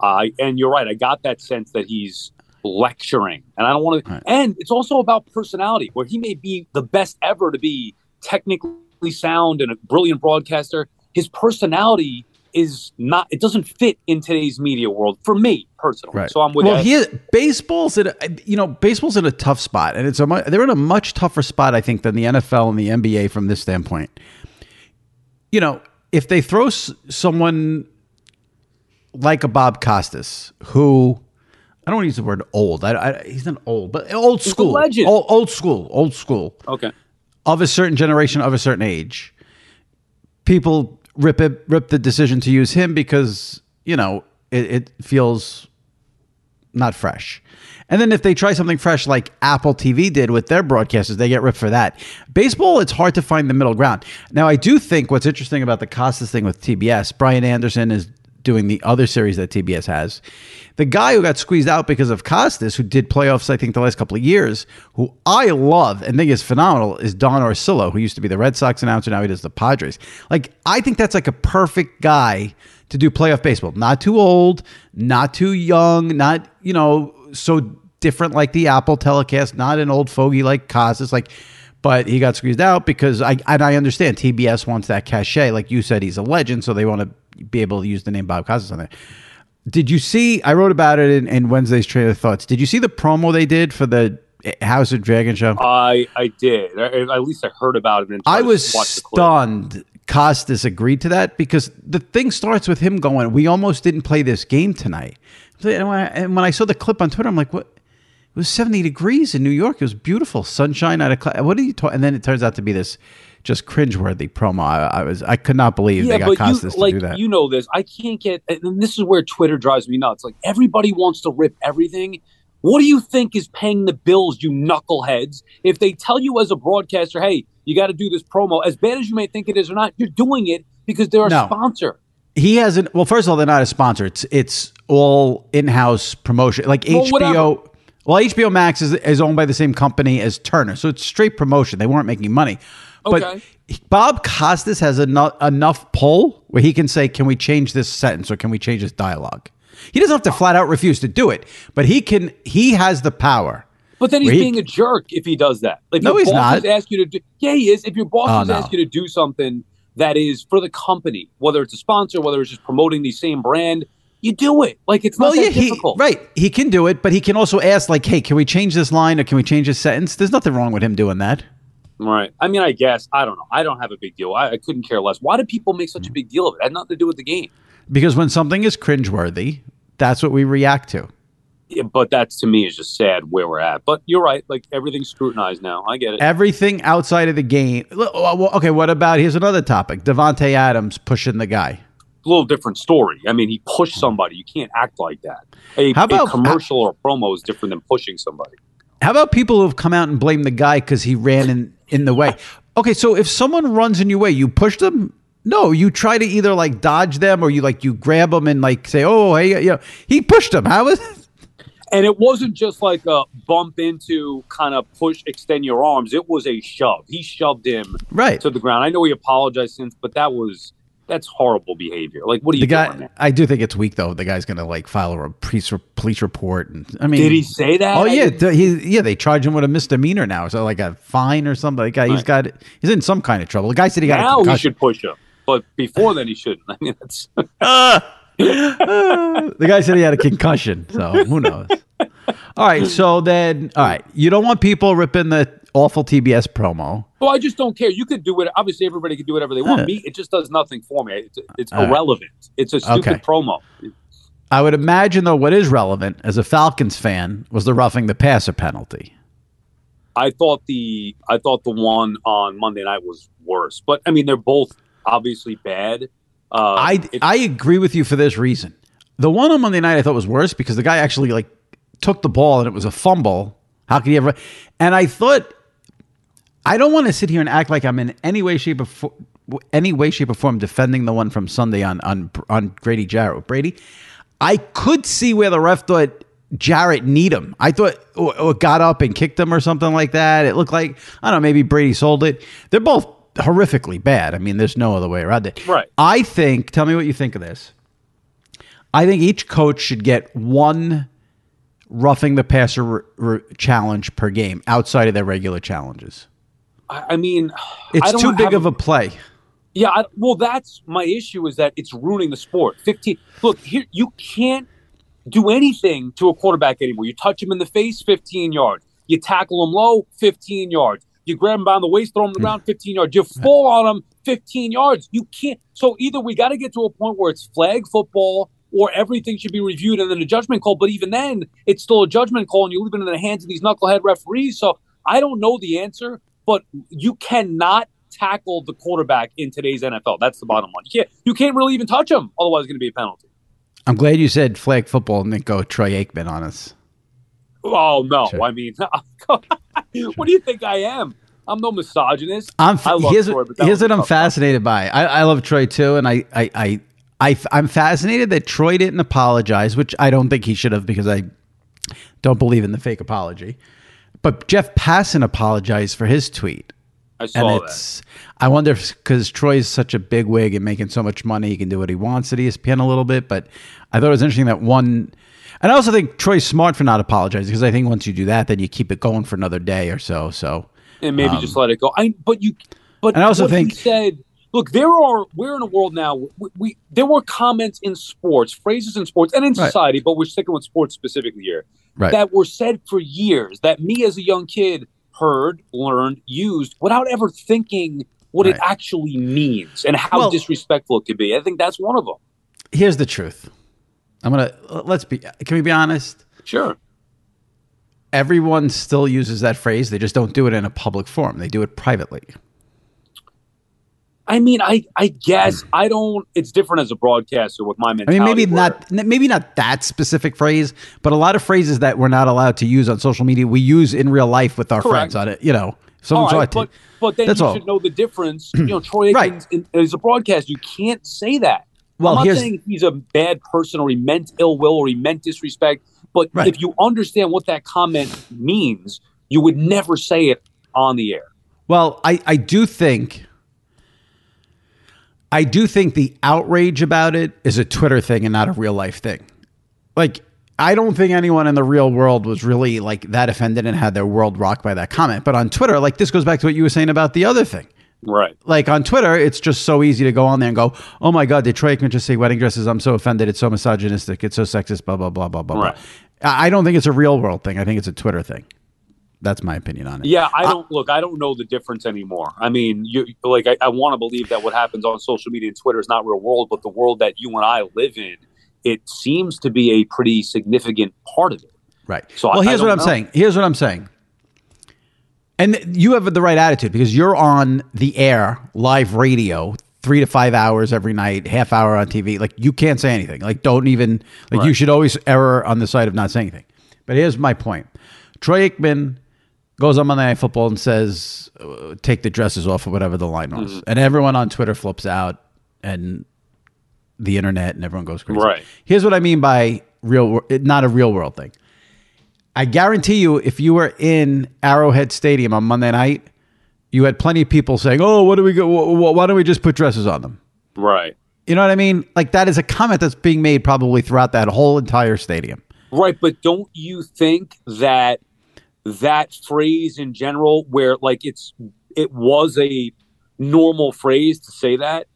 Uh, and you're right. I got that sense that he's lecturing, and I don't want right. to. And it's also about personality, where he may be the best ever to be technically sound and a brilliant broadcaster. His personality is not it doesn't fit in today's media world for me personally. Right. So I'm with well, he is, baseball's in a, you know baseball's in a tough spot, and it's a they're in a much tougher spot I think than the NFL and the NBA from this standpoint. You know, if they throw s- someone like a Bob Costas, who I don't want to use the word old. I, I, he's not old, but old school, old, old school, old school. Okay, of a certain generation, of a certain age. People rip it, rip the decision to use him because you know it, it feels not fresh. And then if they try something fresh like Apple TV did with their broadcasters, they get ripped for that. Baseball, it's hard to find the middle ground. Now, I do think what's interesting about the Costas thing with TBS, Brian Anderson is doing the other series that TBS has. The guy who got squeezed out because of Costas, who did playoffs, I think, the last couple of years, who I love and think is phenomenal, is Don Orsillo, who used to be the Red Sox announcer. Now he does the Padres. Like, I think that's like a perfect guy to do playoff baseball. Not too old, not too young, not, you know, so different like the Apple telecast, not an old fogey like Costas. Like, but he got squeezed out because I and I understand TBS wants that cachet. Like you said, he's a legend, so they want to be able to use the name Bob Costas on there. Did you see? I wrote about it in, in Wednesday's Train of Thoughts. Did you see the promo they did for the eh, House of Dragon show? I I did. At least I heard about it. I was stunned. Costas agreed to that because the thing starts with him going, "We almost didn't play this game tonight." And when I, and when I saw the clip on Twitter, I'm like, "What?" It was 70 degrees in New York. It was beautiful, sunshine out of cloud. What are you talking? And then it turns out to be this just cringeworthy promo. I, I, was I could not believe yeah, they got Costas you, like, to do that. You know this. I can't get. And this is where Twitter drives me nuts. Like everybody wants to rip everything. What do you think is paying the bills, you knuckleheads? If they tell you as a broadcaster, hey, you got to do this promo, as bad as you may think it is or not, you're doing it because they're a no. sponsor. He hasn't. Well, first of all, they're not a sponsor. It's it's all in-house promotion, like well, HBO. Whatever. Well, HBO Max is, is owned by the same company as Turner, so it's straight promotion. They weren't making money. Okay. But Bob Costas has enough, enough pull where he can say, "Can we change this sentence or can we change this dialogue?" He doesn't have to flat out refuse to do it, but he can. He has the power. But then he's he, being a jerk if he does that. Like no, he's not. Ask you to do. Yeah, he is. If your boss oh, no. ask you to do something that is for the company, whether it's a sponsor, whether it's just promoting the same brand, you do it. Like it's well, not yeah, difficult. He, right. He can do it, but he can also ask, like, hey, can we change this line or can we change this sentence? There's nothing wrong with him doing that. Right. I mean, I guess I don't know. I don't have a big deal. I, I couldn't care less. Why do people make such a mm. big deal of it? it? had nothing to do with the game. Because when something is cringeworthy, that's what we react to. Yeah, but that's to me is just sad where we're at. But you're right. Like everything's scrutinized now. I get it. Everything outside of the game. Okay, what about here's another topic: Davante Adams pushing the guy. A little different story. I mean, he pushed somebody. You can't act like that. A, How about, a commercial or a promo is different than pushing somebody. How about people who have come out and blame the guy because he ran in in the way? Okay, so if someone runs in your way, you push them. No, you try to either like dodge them or you like you grab them and like say, "Oh, hey, you know, he pushed him." How is? And it wasn't just like a bump into kind of push, extend your arms. It was a shove. He shoved him Right. to the ground. I know he apologized since, but that was that's horrible behavior. Like, what are you The guy, doing? I do think it's weak though. The guy's gonna like file a police police report, and I mean, Did he say that? Oh yeah, th- he yeah. They charge him with a misdemeanor now, so like a fine or something. Like, he's Right. got he's in some kind of trouble. The guy said he got a now he should push him, but before then he shouldn't. I mean, that's the guy said he had a concussion, so who knows? All right, so then, all right, you don't want people ripping the awful TBS promo. well, I just don't care. You could do it. Obviously, everybody can do whatever they want. Yeah. Me, it just does nothing for me. It's, it's right. irrelevant. It's a stupid Okay. promo. I would imagine though, what is relevant as a Falcons fan was the roughing the passer penalty. I thought the I thought the one on Monday night was worse, but I mean they're both obviously bad. Uh, I I agree with you for this reason. The one on Monday night I thought was worse because the guy actually like took the ball and it was a fumble. How could he ever? And I thought I don't want to sit here and act like I'm in any way, shape, or fo- any way, shape, or form defending the one from Sunday on on on Grady Jarrett. Brady, I could see where the ref thought Jarrett need him. I thought or, or got up and kicked him or something like that. It looked like I don't know. Maybe Brady sold it. They're both horrifically bad. I mean, there's no other way around it. Right. I think. Tell me what you think of this. I think each coach should get one roughing the passer challenge per game outside of their regular challenges. I, mean, It's too big of a play. Yeah, I, well, that's my issue is that it's ruining the sport. Fifteen. Look here, you can't do anything to a quarterback anymore. You touch him in the face, fifteen yards. You tackle him low, fifteen yards. You grab him by the waist, throw him around, fifteen yards. You fall on him, fifteen yards. You can't. So either we got to get to a point where it's flag football. Or everything should be reviewed and then a judgment call. But even then, it's still a judgment call, and you leave it in the hands of these knucklehead referees. So I don't know the answer, but you cannot tackle the quarterback in today's NFL. That's the bottom line. You can't you can't really even touch him, otherwise it's going to be a penalty. I'm glad you said flag football and then go Troy Aikman on us. Oh no, Sure. I mean, what do you think I am? I'm no misogynist. I'm I love here's, Troy, here's what I'm fascinated by. I, I love Troy too, and I I, I I I'm fascinated that Troy didn't apologize, which I don't think he should have because I don't believe in the fake apology. But Jeff Passan apologized for his tweet. I and saw that. it's I wonder if because Troy's such a big wig and making so much money, he can do what he wants at ESPN a little bit. But I thought it was interesting that one, and I also think Troy's smart for not apologizing because I think once you do that, then you keep it going for another day or so. So and maybe um, just let it go. I but you but And I also think- said. Look, there are we're in a world now. We, we there were comments in sports, phrases in sports, and in Right. society, but we're sticking with sports specifically here. Right. That were said for years that me as a young kid heard, learned, used without ever thinking what it actually means and how Well- disrespectful it could be. I think that's one of them. here's the truth. I'm gonna let's be. Can we be honest? Sure. Everyone still uses that phrase. They just don't do it in a public forum. They do it privately. I mean, I I guess hmm. I don't. It's different as a broadcaster with my I mentality. mean, maybe not maybe not that specific phrase, but a lot of phrases that we're not allowed to use on social media, we use in real life with our Correct. friends on it. You know, someone's right, right. but but then That's you all. should know the difference. You know, Troy Right. Aikman in- as a broadcaster, you can't say that. Well, I'm not here's- saying he's a bad person or he meant ill will or he meant disrespect, but Right. if you understand what that comment means, you would never say it on the air. Well, I, I do think I do think the outrage about it is a Twitter thing and not a real life thing. Like I don't think anyone in the real world was really like that offended and had their world rocked by that comment. But on Twitter, like this goes back to what you were saying about the other thing. Right. Like on Twitter, it's just so easy to go on there and go, "Oh my God, did Troy Aikman just say wedding dresses? I'm so offended. It's so misogynistic. It's so sexist. Blah blah blah blah blah." Right. blah. I I don't think it's a real world thing. I think it's a Twitter thing. That's my opinion on it. Yeah, I don't look. I don't know the difference anymore. I mean, you like. I, I want to believe that what happens on social media and Twitter is not real world, but the world that you and I live in, it seems to be a pretty significant part of it. Right. So well, I here's what I'm know. saying. Here's what I'm saying. And you have the right attitude because you're on the air, live radio, three to five hours every night, half hour on TV. Like you can't say anything. Like don't even like you should always err on the side of not saying anything. But here's my point: Troy Aikman goes on Monday Night Football and says, uh, "Take the dresses off" or whatever the line was, Mm-hmm. and everyone on Twitter flips out and the internet and everyone goes crazy. Right. Here's what I mean by real, not a real world thing I guarantee you, if you were in Arrowhead Stadium on Monday night, you had plenty of people saying, "Oh, what do we go? Why don't we just put dresses on them?" Right. You know what I mean? Like that is a comment that's being made probably throughout that whole entire stadium. Right, but don't you think that that phrase in general, where like it's it was a normal phrase to say that,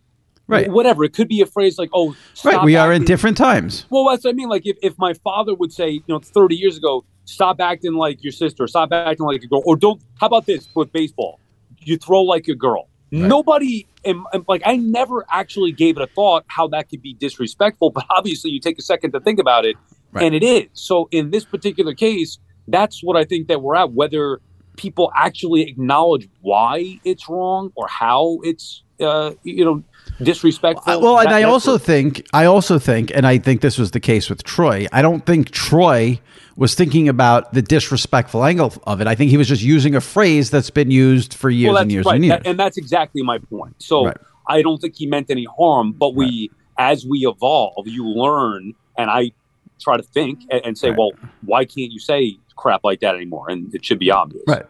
Right. Whatever it could be a phrase like, "Oh, Right. We are in different times. Well, that's what I mean. Like if, if my father would say, you know, 30 years ago, stop acting like your sister, stop acting like a girl, or don't. How about this with baseball? You throw like a girl. Nobody, and, and, like I never actually gave it a thought how that could be disrespectful, but obviously you take a second to think about it, and it is. So in this particular case, that's what I think that we're at. Whether people actually acknowledge why it's wrong or how it's, uh, you know, disrespectful. Well, and that- I also what- think, I also think, and I think this was the case with Troy. I don't think Troy was thinking about the disrespectful angle of it. I think he was just using a phrase that's been used for years well, and years right. and years. That- and that's exactly my point. So I don't think he meant any harm, but we, as we evolve, you learn, and I try to think and, and say, well, why can't you say crap like that anymore? And it should be obvious. Right.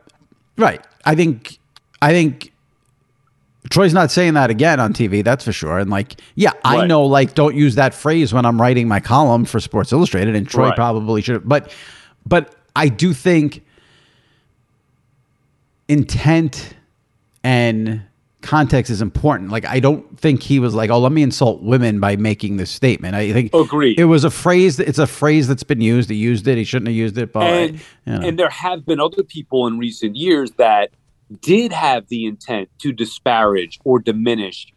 Right. I think I think Troy's not saying that again on TV, that's for sure. And like, yeah, I Right. know like don't use that phrase when I'm writing my column for Sports Illustrated and Troy Right. probably should but but I do think intent and context is important. Like I don't think he was like, "Oh, let me insult women by making this statement." I think Agreed. It was a phrase. It's a phrase that's been used. He used it. He shouldn't have used it. But and, you know. and there have been other people in recent years that did have the intent to disparage or diminish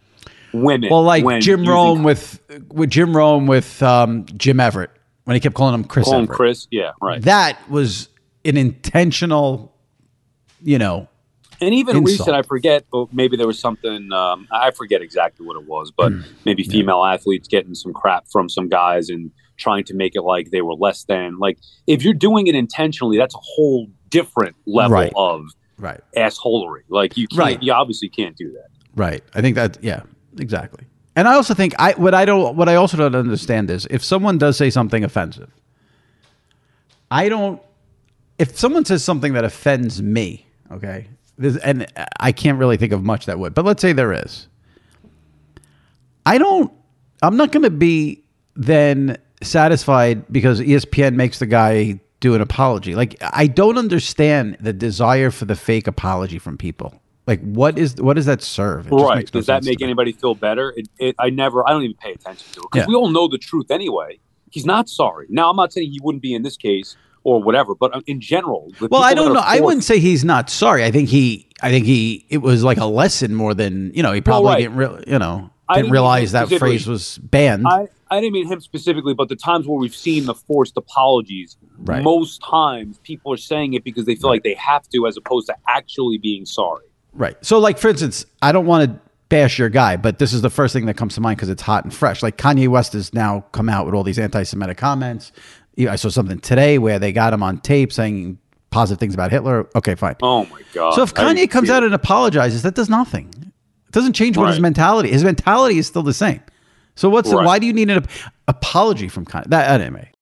women. Well, like Jim Rome with with Jim Rome with um, Jim Everett when he kept calling him Chris call him Everett. Chris. Yeah, right. That was an intentional, you know. And even insult. recent, I forget, but maybe there was something, um, I forget exactly what it was, but Hmm. maybe female athletes getting some crap from some guys and trying to make it like they were less than. Like, if you're doing it intentionally, that's a whole different level Right. of Right. assholery. Like, you can't, Right. you obviously can't do that. Right. I think that yeah, exactly. And I also think I what I don't what I also don't understand is if someone does say something offensive, I don't if someone says something that offends me, okay? There's, and I can't really think of much that would, but let's say there is. I don't I'm not going to be then satisfied because ESPN makes the guy do an apology. Like I don't understand the desire for the fake apology from people. Like what is what does that serve? It right. no Does that make anybody feel better? It, it, I never, I don't even pay attention to it because Yeah. we all know the truth anyway. He's not sorry. Now, I'm not saying he wouldn't be in this case or whatever, but uh, in general, Well, I don't know. I wouldn't say he's not sorry. I think he I think he it was like a lesson more than, you know, he probably right. didn't really, you know, I didn't didn't realize that phrase was banned. I, I didn't mean him specifically, but the times where we've seen the forced apologies, Right. most times people are saying it because they feel like they have to, as opposed to actually being sorry. Right. So, like, for instance, I don't want to bash your guy, but this is the first thing that comes to mind because it's hot and fresh. Like, Kanye West has now come out with all these anti Semitic comments. Yeah, I saw something today where they got him on tape saying positive things about Hitler. Okay, fine. Oh my god! so, if I Kanye comes see out and apologizes, that does nothing. It doesn't change what his mentality His mentality is still the same. So, what's the, Right. why do you need an ap- apology from Kanye? That, anyway.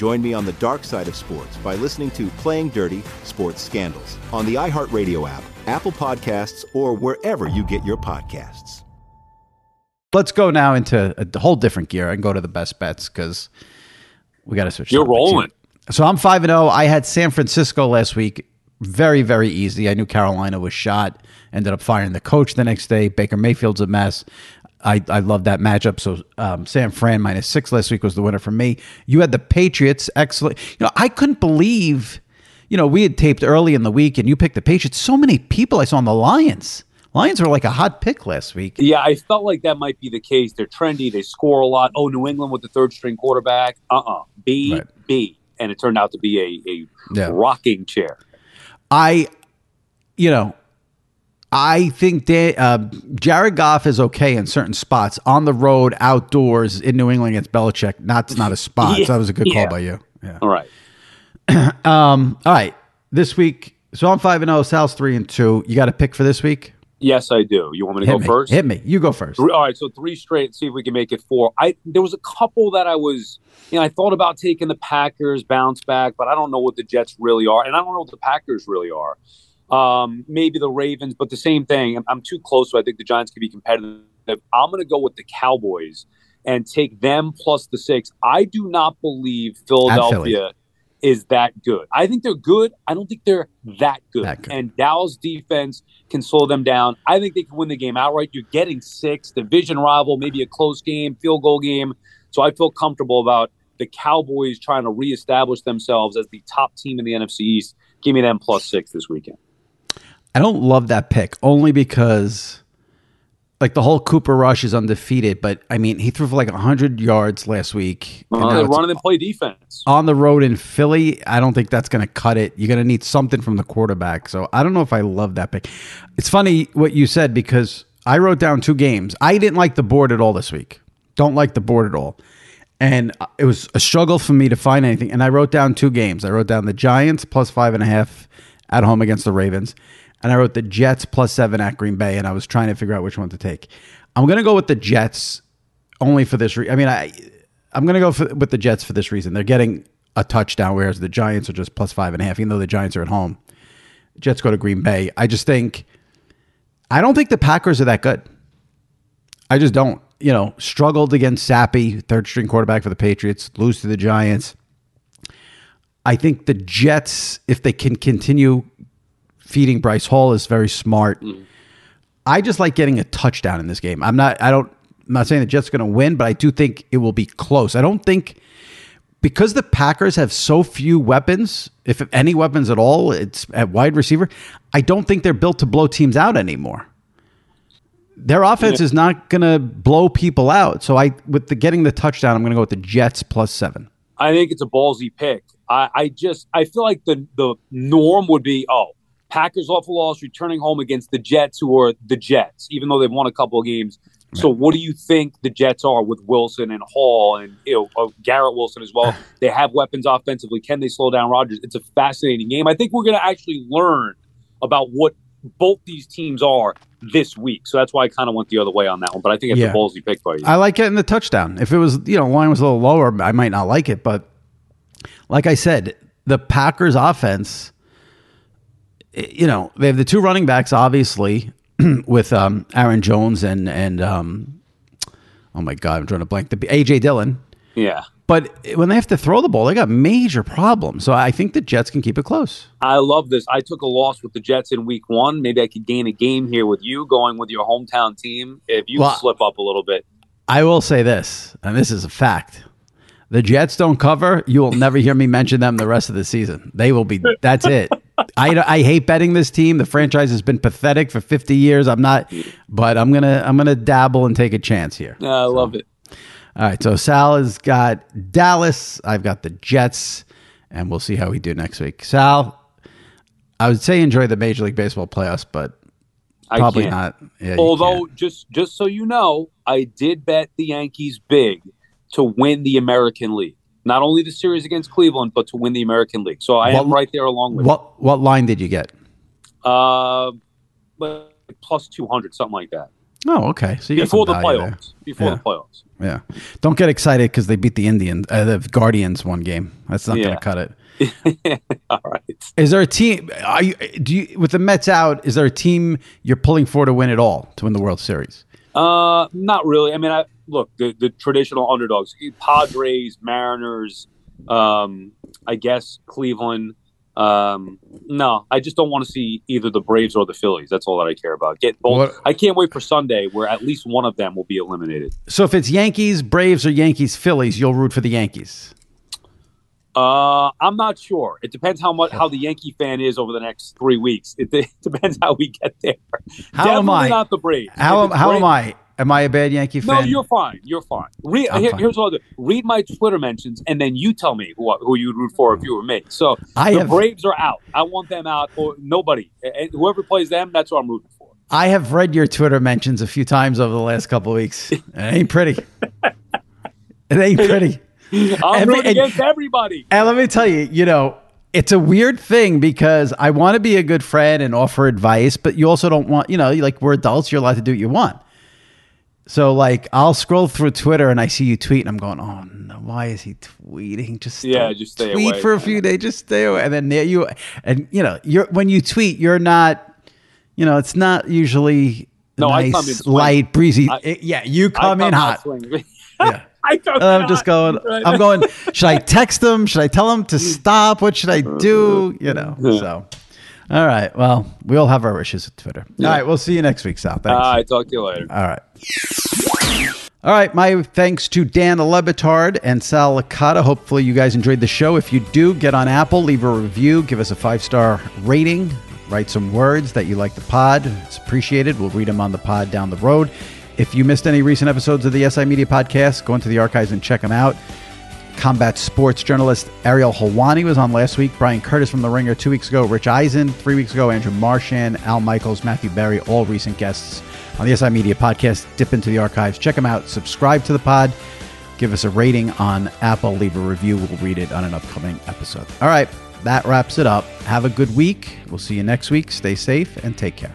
Join me on the dark side of sports by listening to Playing Dirty Sports Scandals on the iHeartRadio app, Apple Podcasts, or wherever you get your podcasts. Let's go now into a whole different gear and go to the best bets because we got to switch. You're topics here. rolling. So I'm five and zero. I had San Francisco last week. Very very easy. I knew Carolina was shot. Ended up firing the coach the next day. Baker Mayfield's a mess. I, I love that matchup. So um, San Fran minus six last week was the winner for me. You had the Patriots. Excellent. You know I couldn't believe. You know we had taped early in the week, and you picked the Patriots. So many people I saw on the Lions. Lions were like a hot pick last week. Yeah, I felt like that might be the case. They're trendy. They score a lot. Oh, New England with the third string quarterback. Uh uh B, Right. B. And it turned out to be a, a Yeah. rocking chair. I, you know, I think that uh, Jared Goff is okay in certain spots on the road, outdoors in New England against Belichick. That's not a spot. Yeah, so that was a good yeah. call by you. Yeah. All right. Um. All right. This week, so I'm five and zero. Sal's three and two. You got a pick for this week? Yes, I do. You want me to Hit go me. first? Hit me. You go first. All right, so three straight. See if we can make it four. I there was a couple that I was, you know, I thought about taking the Packers bounce back, but I don't know what the Jets really are, and I don't know what the Packers really are. Um, maybe the Ravens, but the same thing. I'm, I'm too close, so I think the Giants could be competitive. I'm going to go with the Cowboys and take them plus the six. I do not believe Philadelphia is that good. I think they're good. I don't think they're that good. That good. And Dallas defense can slow them down. I think they can win the game outright. You're getting six, division rival, maybe a close game, field goal game. So I feel comfortable about the Cowboys trying to reestablish themselves as the top team in the NFC East. Give me them plus six this weekend. I don't love that pick only because, like, the whole Cooper Rush is undefeated. But I mean, he threw for like hundred yards last week. Uh, now they it's- run and play defense. on the road in Philly, I don't think that's going to cut it. You're going to need something from the quarterback. So I don't know if I love that pick. It's funny what you said because I wrote down two games. I didn't like the board at all this week. Don't like the board at all. And it was a struggle for me to find anything. And I wrote down two games. I wrote down the Giants plus five and a half at home against the Ravens. And I wrote the Jets plus seven at Green Bay. And I was trying to figure out which one to take. I'm going to go with the Jets only for this reason. I mean, I I'm going to go for, with the Jets for this reason. They're getting a touchdown, whereas the Giants are just plus five and a half. Even though the Giants are at home, Jets go to Green Bay. I just think I don't think the Packers are that good. I just don't. You know, struggled against Zappe, third string quarterback for the Patriots, lose to the Giants. I think the Jets, if they can continue feeding Breece Hall, is very smart. Mm. I just like getting a touchdown in this game. I'm not. I don't. I'm not saying the Jets are going to win, but I do think it will be close. I don't think because the Packers have so few weapons, if any weapons at all, it's at wide receiver. I don't think they're built to blow teams out anymore. Their offense Yeah. is not going to blow people out. So I, with the getting the touchdown, I'm going to go with the Jets plus seven. I think it's a ballsy pick. I, I just I feel like the the norm would be oh Packers off a loss, returning home against the Jets, who are the Jets, even though they've won a couple of games. So what do you think the Jets are with Wilson and Hall and you know uh, Garrett Wilson as well? They have weapons offensively. Can they slow down Rodgers? It's a fascinating game. I think we're going to actually learn about what both these teams are this week. So that's why I kind of went the other way on that one. But I think it's Yeah. a ballsy pick by you. I like getting the touchdown. If it was, you know, line was a little lower, I might not like it. But like I said, the Packers offense, you know, they have the two running backs, obviously, with um, Aaron Jones and and um, oh my god, I'm trying to blank the AJ Dillon. yeah. But when they have to throw the ball, they got major problems. So I think the Jets can keep it close. I love this. I took a loss with the Jets in week one. Maybe I could gain a game here with you going with your hometown team. If you Well- slip up a little bit, I will say this, and this is a fact. The Jets don't cover. You will never hear me mention them the rest of the season. They will be. That's it. I, I hate betting this team. The franchise has been pathetic for 50 years. I'm not, but I'm gonna I'm gonna dabble and take a chance here. I love it. All right. So Sal has got Dallas. I've got the Jets, and we'll see how we do next week. Sal, I would say enjoy the Major League Baseball playoffs, but probably can't. Yeah, Although, just just so you know, I did bet the Yankees big to win the American League. Not only the series against Cleveland, but to win the American League. So I What- am right there along with What what line did you get? Uh, but plus 200, something like that. Oh, okay. So you Before the value there. playoffs. Before Yeah. the playoffs. Yeah. Don't get excited because they beat the Indians, uh, the Guardians one game. That's not going to cut it. All right. Is there a team? Are you do you with the Mets out? Is there a team you're pulling for to win it all to win the World Series? Uh, not really. I mean, I look the, the traditional underdogs: Padres, Mariners, um, I guess Cleveland. Um, no, I just don't want to see either the Braves or the Phillies. That's all that I care about. Get both. What- I can't wait for Sunday where at least one of them will be eliminated. So if it's Yankees, Braves, or Yankees, Phillies, you'll root for the Yankees. Uh, I'm not sure. It depends how much how the Yankee fan is over the next three weeks. It, it depends how we get there. How am Definitely I? Not the Braves. How how am I? Am I a bad Yankee fan? No, you're fine. You're fine. Read, here- fine. Here's what I'll do. Read my Twitter mentions, and then you tell me who who you'd root for if you were me. So I the have- Braves are out. I want them out, or nobody. Whoever plays them, that's what I'm rooting for. I have read your Twitter mentions a few times over the last couple of weeks. It ain't pretty. It ain't pretty. I'm Every- rooting and- against everybody. And let me tell you, you know, it's a weird thing because I want to be a good friend and offer advice, but you also don't want, you know, like we're adults, you're allowed to do what you want. So like I'll scroll through Twitter and I see you tweet and I'm going, oh no, why is he tweeting? Just Yeah, just stay tweet away. for a few days, just stay away. And then there you and you know, you're when you tweet, you're not, you know, it's not usually No, nice, come light, breezy. I- It- yeah, you I come in hot. Yeah. I come I'm just going. Right. I'm going. Should I text them? Should I tell them to stop? What should I do? You know. So, all right. Well, we all have our issues with Twitter. All right. We'll see you next week, Sal. Thanks. All right, talk to you later. all right. All right. My thanks to Dan Le Batard and Sal Licata. Hopefully, you guys enjoyed the show. If you do, get on Apple, leave a review, give us a five star rating, write some words that you like the pod. It's appreciated. We'll read them on the pod down the road. If you missed any recent episodes of the SI Media Podcast, go into the archives and check them out. Combat sports journalist Ariel Helwani was on last week. Bryan Curtis from The Ringer two weeks ago. Rich Eisen three weeks ago. Andrew Marchand, Al Michaels, Matthew Berry, all recent guests on the SI Media podcast. Dip into the archives, check them out, subscribe to the pod, give us a rating on Apple, leave a review. We'll read it on an upcoming episode. All right, that wraps it up. Have a good week. We'll see you next week. Stay safe and take care.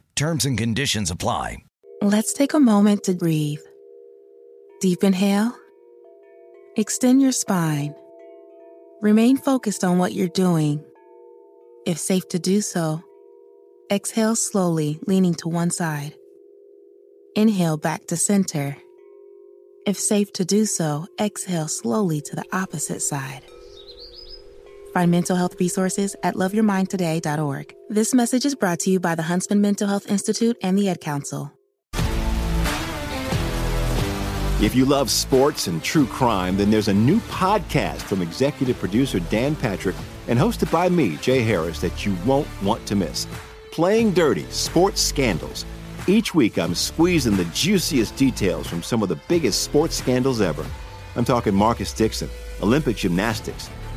Terms and conditions apply. Let's take a moment to breathe. Deep inhale. Extend your spine. Remain focused on what you're doing. If safe to do so, exhale slowly, leaning to one side. Inhale back to center. If safe to do so, exhale slowly to the opposite side. Find mental health resources at loveyourmindtoday.org. This message is brought to you by the Huntsman Mental Health Institute and the Ad Council. If you love sports and true crime, then there's a new podcast from executive producer Dan Patrick and hosted by me, Jay Harris, that you won't want to miss. Playing Dirty Sports Scandals. Each week, I'm squeezing the juiciest details from some of the biggest sports scandals ever. I'm talking Marcus Dixon, Olympic gymnastics,